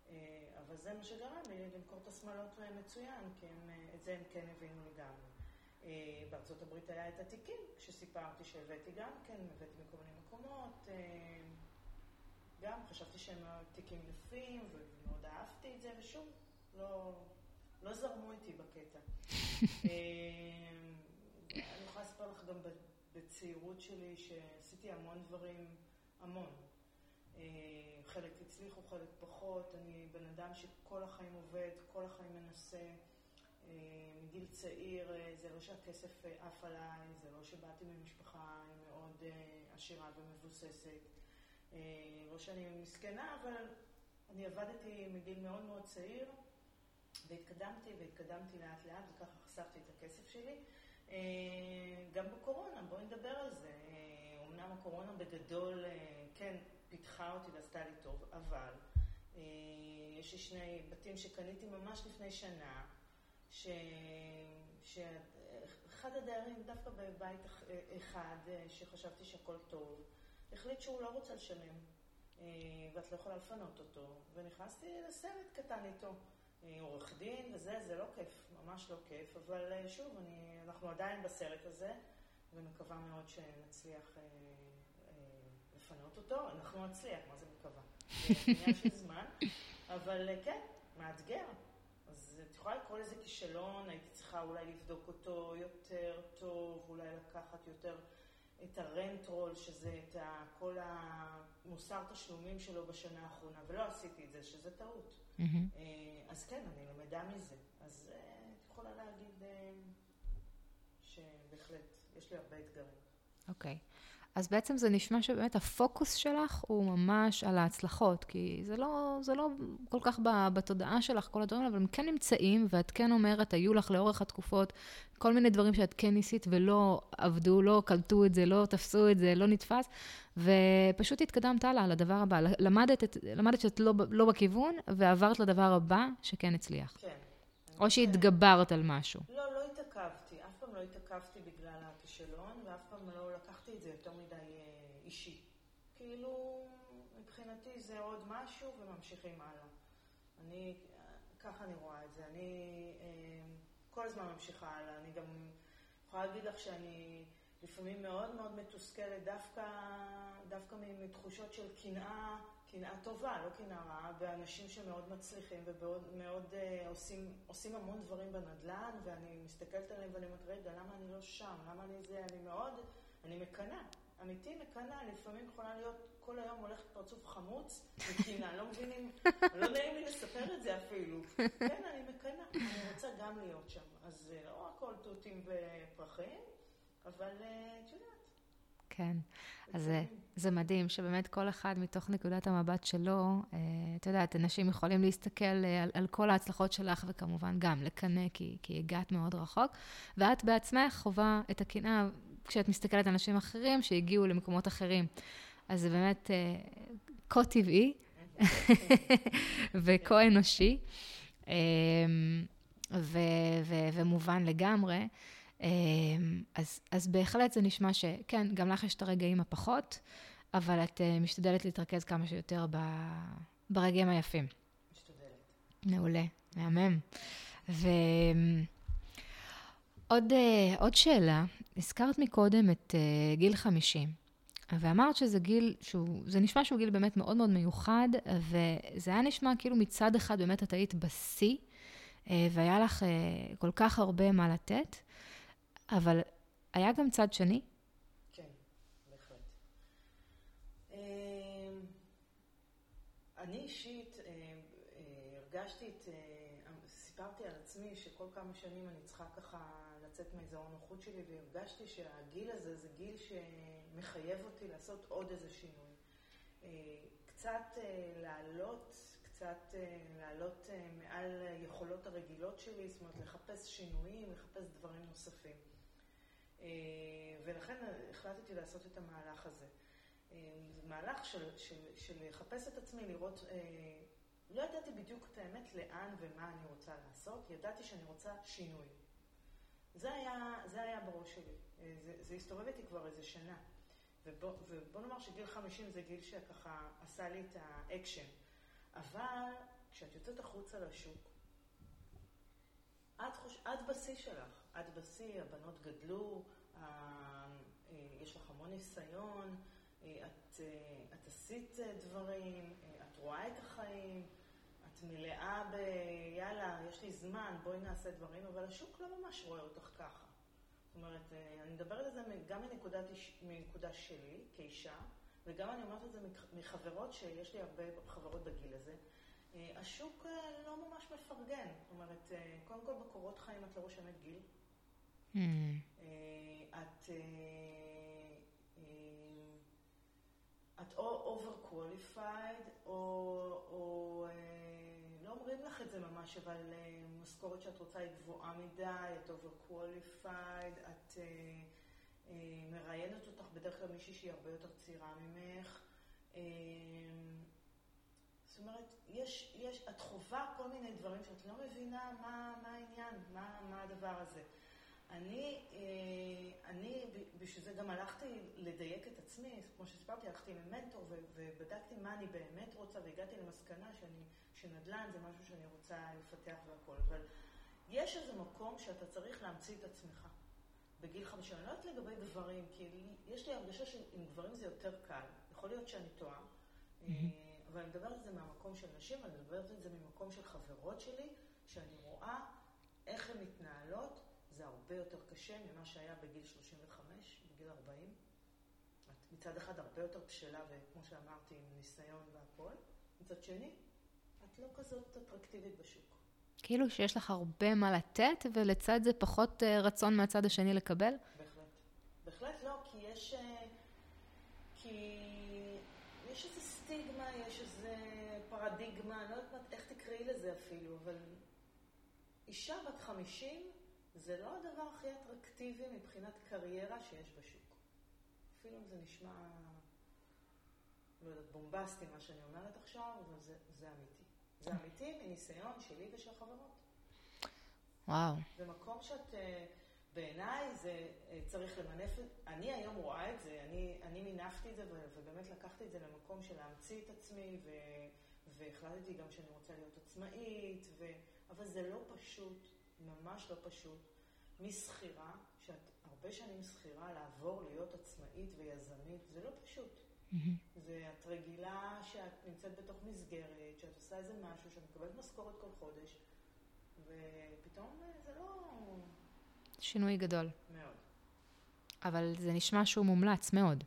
אה, אבל זה מה שגרם לי למכור את השמאלות מצוין, כי הם, את זה הם כן הבינו לגמרי. בארצות הברית היה את התיקים, כשסיפרתי שהבאתי גם כן, הבאתי מכל מיני מקומות. גם חשבתי שהם תיקים יפים, ומאוד אהבתי את זה, ושוב, לא, לא זרמו איתי בקטע. אה, אני יכולה לספר לך גם בצעירות שלי שעשיתי המון דברים, המון. אה, חלק הצליחו, חלק פחות. אני בן אדם שכל החיים עובד, כל החיים מנסה. אה, מגיל צעיר, זה לא שהכסף עף עליי, זה לא שבאתי ממשפחה מאוד עשירה ומבוססת. לא שאני מסכנה, אבל אני עבדתי מגיל מאוד מאוד צעיר, והתקדמתי והתקדמתי לאט לאט, וככה חסכתי את הכסף שלי. גם בקורונה, בואי נדבר על זה. אמנם הקורונה בגדול, כן, פיתחה אותי ועשתה לי טוב, אבל אה, יש לי שני בתים שקניתי ממש לפני שנה, ש... שאחד הדיירים, דווקא בבית אחד, אה, שחשבתי שהכל טוב, החליט שהוא לא רוצה לשלם, אה, ואת לא יכולה לפנות אותו, ונכנסתי לסרט קטן איתו. עורך דין וזה, זה לא כיף, ממש לא כיף, אבל שוב, אני, אנחנו עדיין בסרט הזה, ומקווה מאוד שנצליח לפנות אותו, אנחנו נצליח, מה זה מקווה? זה עניין של זמן, אבל אה, כן, מאתגר. אז את יכולה לקרוא לזה כישלון, הייתי צריכה אולי לבדוק אותו יותר טוב, אולי לקחת יותר את הרנטרול, שזה את כל המוסר תשלומים שלו בשנה האחרונה, ולא עשיתי את זה, שזה טעות. Mm-hmm. אז כן, אני למדה מזה. אז אה, את יכולה להגיד שבהחלט, יש לי הרבה אתגרים. אוקיי. Okay. אז בעצם זה נשמע שבאמת הפוקוס שלך הוא ממש על ההצלחות, כי זה לא, זה לא כל כך בתודעה שלך, כל הדברים, אבל הם כן נמצאים, ואת כן אומרת, היו לך לאורך התקופות כל מיני דברים שאת כן ניסית ולא עבדו, לא קלטו את זה, לא תפסו את זה, לא נתפס, ופשוט התקדמת הלאה לדבר הבא. למדת, למדת שאת לא, לא בכיוון, ועברת לדבר הבא שכן הצליח. כן. או שהתגברת על משהו. לא, לא התעכבתי. לא התעכבתי בגלל הכישלון, ואף פעם לא לקחתי את זה יותר מדי אה, אישי. כאילו, מבחינתי זה עוד משהו וממשיכים הלאה. אני, ככה אני רואה את זה. אני אה, כל הזמן ממשיכה הלאה. אני גם יכולה להגיד לך שאני לפעמים מאוד מאוד מתוסכלת דווקא, דווקא מתחושות של קנאה. קנאה טובה, לא קנאה רעה, באנשים שמאוד מצליחים ומאוד uh, עושים, עושים המון דברים בנדל"ן, ואני מסתכלת עליהם ואני אומרת, רגע, למה אני לא שם? למה אני זה? אני מאוד, אני מקנאה. אמיתי מקנאה, לפעמים יכולה להיות כל היום הולכת פרצוף חמוץ מקנאה, לא מבינים, לא נעים לי לספר את זה אפילו. כן, אני מקנאה, אני רוצה גם להיות שם. אז אה, לא הכל תותים ופרחים, אבל אה, את יודעת. כן. אז זה, זה מדהים שבאמת כל אחד מתוך נקודת המבט שלו, אה, את יודעת, אנשים יכולים להסתכל אה, על, על כל ההצלחות שלך, וכמובן גם לקנא, כי, כי הגעת מאוד רחוק, ואת בעצמך חווה את הקנאה כשאת מסתכלת על אנשים אחרים שהגיעו למקומות אחרים. אז זה באמת אה, כה טבעי וכה אנושי, ו, ו, ומובן לגמרי. אמ, אז, אז בהחלט זה נשמע שכן, גם לך יש את הרגעים הפחות, אבל את uh, משתדלת להתרכז כמה שיותר ב, ברגעים היפים. משתדלת. מעולה, מהמם. ועוד uh, עוד שאלה, הזכרת מקודם את uh, גיל 50, ואמרת שזה גיל שהוא, זה נשמע שהוא גיל באמת מאוד מאוד מיוחד, וזה היה נשמע כאילו מצד אחד באמת את היית בשיא, והיה לך כל כך הרבה מה לתת. אבל היה גם צד שני? כן, בהחלט. אמ, אני אישית אה, אה, הרגשתי את, אה, סיפרתי על עצמי שכל כמה שנים אני צריכה ככה לצאת מאזור הנוחות שלי, והרגשתי שהגיל הזה זה גיל שמחייב אותי לעשות עוד איזה שינוי. קצת לעלות, קצת לעלות מעל יכולות הרגילות שלי, זאת אומרת לחפש שינויים, לחפש דברים נוספים. אה, ולכן החלטתי לעשות את המהלך הזה. אה, זה מהלך של, של, של לחפש את עצמי, לראות, אה, לא ידעתי בדיוק את האמת לאן ומה אני רוצה לעשות, ידעתי שאני רוצה שינוי. זה היה, זה היה בראש שלי. זה, זה הסתובב איתי כבר איזה שנה. ובוא, ובוא נאמר שגיל 50 זה גיל שככה עשה לי את האקשן. אבל כשאת יוצאת החוצה לשוק, את, חוש... את בשיא שלך. את בשיא, הבנות גדלו, אה, יש לך המון ניסיון, אה, את, אה, את עשית דברים, את רואה את החיים, את מלאה ב... יאללה, יש לי זמן, בואי נעשה דברים, אבל השוק לא ממש רואה אותך ככה. זאת אומרת, אני מדברת על זה גם מנקודת, מנקודה שלי, כאישה, וגם אני אומרת את זה מחברות, שיש לי הרבה חברות בגיל הזה. השוק לא ממש מפרגן. זאת אומרת, קודם כל בקורות חיים את לא רושמת גיל. Mm. את, את או over qualified, או, או לא אומרים לך את זה ממש, אבל משכורת שאת רוצה היא גבוהה מדי, את over qualified, את מראיינת אותך בדרך כלל מישהי שהיא הרבה יותר צעירה ממך. זאת אומרת, יש, יש, את חווה כל מיני דברים שאת לא מבינה מה, מה העניין, מה, מה הדבר הזה. אני, אני, בשביל זה גם הלכתי לדייק את עצמי, כמו שסיפרתי, הלכתי עם מנטור ובדקתי מה אני באמת רוצה והגעתי למסקנה שאני שנדל"ן זה משהו שאני רוצה לפתח והכל, אבל יש איזה מקום שאתה צריך להמציא את עצמך. בגיל חמישים, אני לא יודעת לגבי גברים, כי יש לי הרגשה שעם גברים זה יותר קל. יכול להיות שאני טועה, mm-hmm. אבל אני מדברת על זה מהמקום של נשים, אני מדברת על זה ממקום של חברות שלי, שאני רואה איך הן מתנהלות, זה הרבה יותר קשה ממה שהיה בגיל 35, בגיל 40. את מצד אחד הרבה יותר בשלה, וכמו שאמרתי, עם ניסיון והכל. מצד שני, את לא כזאת אטרקטיבית בשוק. כאילו שיש לך הרבה מה לתת, ולצד זה פחות אה, רצון מהצד השני לקבל? בהחלט. בהחלט לא, כי יש... אה, כי יש איזה סטיגמה, יש איזה פרדיגמה, אני לא יודעת איך תקראי לזה אפילו, אבל אישה בת חמישים זה לא הדבר הכי אטרקטיבי מבחינת קריירה שיש בשוק. אפילו אם זה נשמע, לא יודעת, בומבסטי מה שאני אומרת עכשיו, אבל זה, זה אמיתי. זה אמיתי מניסיון שלי ושל חברות. וואו. זה מקום שאת, אה, בעיניי זה אה, צריך למנף, אני היום רואה את זה, אני, אני מינפתי את זה ובאמת לקחתי את זה למקום של להמציא את עצמי ו, והחלטתי גם שאני רוצה להיות עצמאית, ו, אבל זה לא פשוט, ממש לא פשוט. משכירה, שאת הרבה שנים שכירה, לעבור להיות עצמאית ויזמית, זה לא פשוט. ואת רגילה שאת נמצאת בתוך מסגרת, שאת עושה איזה משהו, שאת מקבלת משכורת כל חודש, ופתאום אה, זה לא... שינוי גדול. מאוד. אבל זה נשמע שהוא מומלץ מאוד.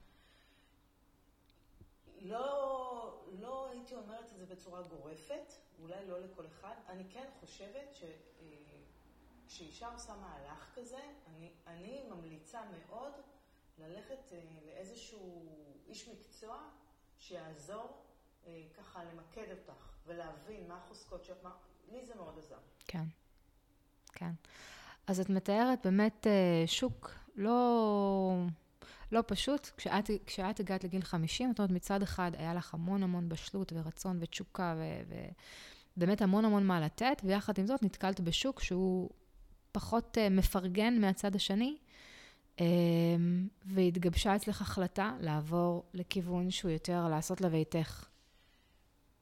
לא, לא הייתי אומרת את זה בצורה גורפת, אולי לא לכל אחד. אני כן חושבת שכשאישה אה, עושה מהלך כזה, אני, אני ממליצה מאוד ללכת אה, לאיזשהו איש מקצוע שיעזור אה, ככה למקד אותך ולהבין מה החוזקות שלך, לי זה מאוד עזר. כן, כן. אז את מתארת באמת אה, שוק לא, לא פשוט. כשאת, כשאת הגעת לגיל 50, זאת אומרת, מצד אחד היה לך המון המון בשלות ורצון ותשוקה ובאמת המון המון מה לתת, ויחד עם זאת נתקלת בשוק שהוא פחות מפרגן מהצד השני, אמ, והתגבשה אצלך החלטה לעבור לכיוון שהוא יותר לעשות לביתך.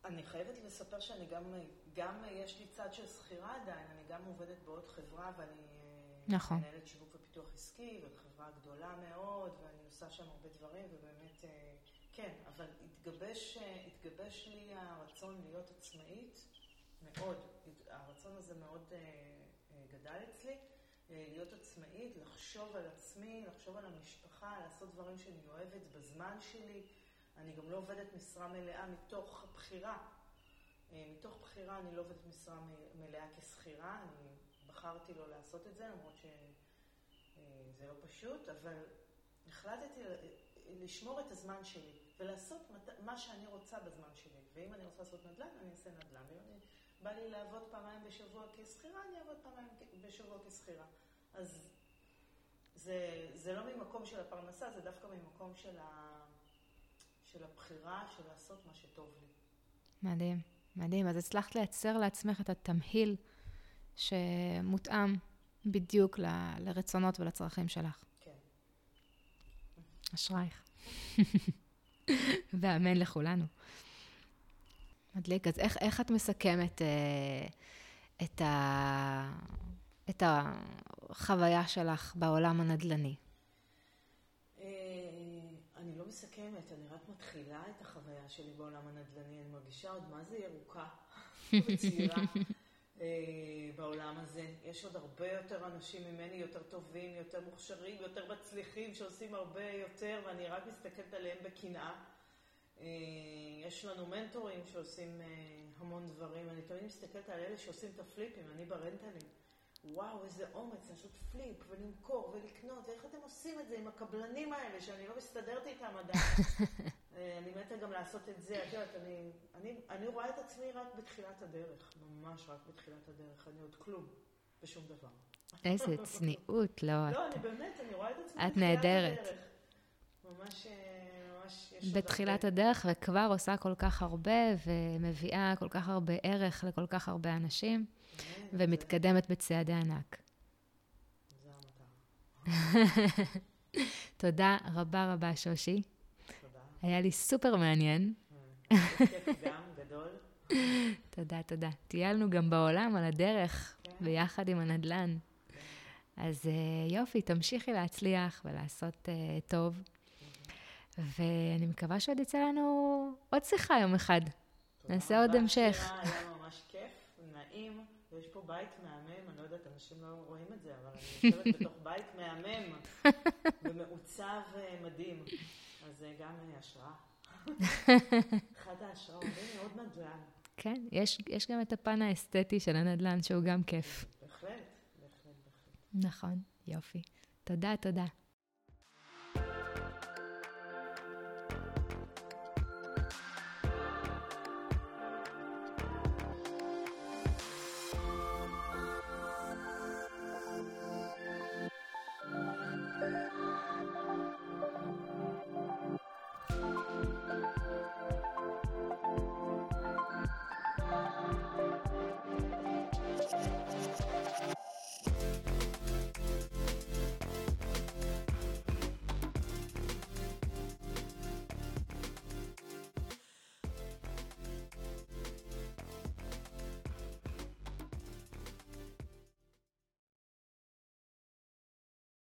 אני חייבת לספר שאני גם, גם יש לי צד של שכירה עדיין, אני גם עובדת בעוד חברה ואני אה, נכון. מנהלת שיווק ופיתוח עסקי, וזו חברה גדולה מאוד, ואני עושה שם הרבה דברים, ובאמת, אה, כן, אבל התגבש, אה, התגבש לי הרצון להיות עצמאית מאוד, הרצון הזה מאוד גדל אצלי. אה, להיות עצמאית, לחשוב על עצמי, לחשוב על המשפחה, לעשות דברים שאני אוהבת בזמן שלי. אני גם לא עובדת משרה מלאה מתוך בחירה. אה, מתוך בחירה אני לא עובדת משרה מלאה כשכירה, אני בחרתי לא לעשות את זה, למרות שזה לא פשוט, אבל החלטתי לשמור את הזמן שלי ולעשות מה שאני רוצה בזמן שלי. ואם אני רוצה לעשות נדל"ן, אני אעשה נדל"ן. ואם אני בא לי לעבוד פעמיים בשבוע כשכירה, אני אעבוד פעמיים בשבוע כשכירה. אז זה, זה לא ממקום של הפרנסה, זה דווקא ממקום של, ה, של הבחירה של לעשות מה שטוב לי. מדהים, מדהים. אז הצלחת לייצר לעצמך את התמהיל שמותאם בדיוק ל, לרצונות ולצרכים שלך. כן. אשרייך. ואמן לכולנו. מדליק. אז איך, איך את מסכמת אה, את, ה, את החוויה שלך בעולם הנדל"ני? אה, אני לא מסכמת, אני רק מתחילה את החוויה שלי בעולם הנדל"ני. אני מרגישה עוד מה זה ירוקה וצעירה אה, בעולם הזה. יש עוד הרבה יותר אנשים ממני, יותר טובים, יותר מוכשרים, יותר מצליחים, שעושים הרבה יותר, ואני רק מסתכלת עליהם בקנאה. אה, יש לנו מנטורים שעושים אה, המון דברים. אני תמיד מסתכלת על אלה שעושים את הפליפים, אני ברנטלים. וואו, איזה אומץ לעשות פליפ ולמכור ולקנות, ואיך אתם עושים את זה עם הקבלנים האלה, שאני לא מסתדרת איתם עדיין. אה, אני מתה גם לעשות את זה. את יודעת, אני, אני, אני רואה את עצמי רק בתחילת הדרך, ממש רק בתחילת הדרך. אני עוד כלום, בשום דבר. איזה צניעות, לא. לא, אני באמת, אני רואה את עצמי בתחילת נהדרת. הדרך. ממש, ממש יש בתחילת הדרך, וכבר עושה כל כך הרבה, ומביאה כל כך הרבה ערך לכל כך הרבה אנשים, ומתקדמת בצעדי ענק. תודה רבה רבה, שושי. תודה. היה לי סופר מעניין. אה, גם, גדול. תודה, תודה. טיילנו גם בעולם על הדרך, כן. ביחד עם הנדל"ן. אז uh, יופי, תמשיכי להצליח ולעשות uh, טוב. ואני מקווה שעוד יצא לנו עוד שיחה יום אחד. נעשה עוד המשך. היה ממש כיף, נעים, ויש פה בית מהמם, אני לא יודעת, אנשים לא רואים את זה, אבל אני יושבת בתוך בית מהמם, ומעוצב אה, מדהים. אז זה גם השראה. אחת ההשראות, הנה עוד נדל"ן. כן, יש, יש גם את הפן האסתטי של הנדל"ן, שהוא גם כיף. בהחלט, בהחלט, בהחלט. נכון, יופי. תודה, תודה.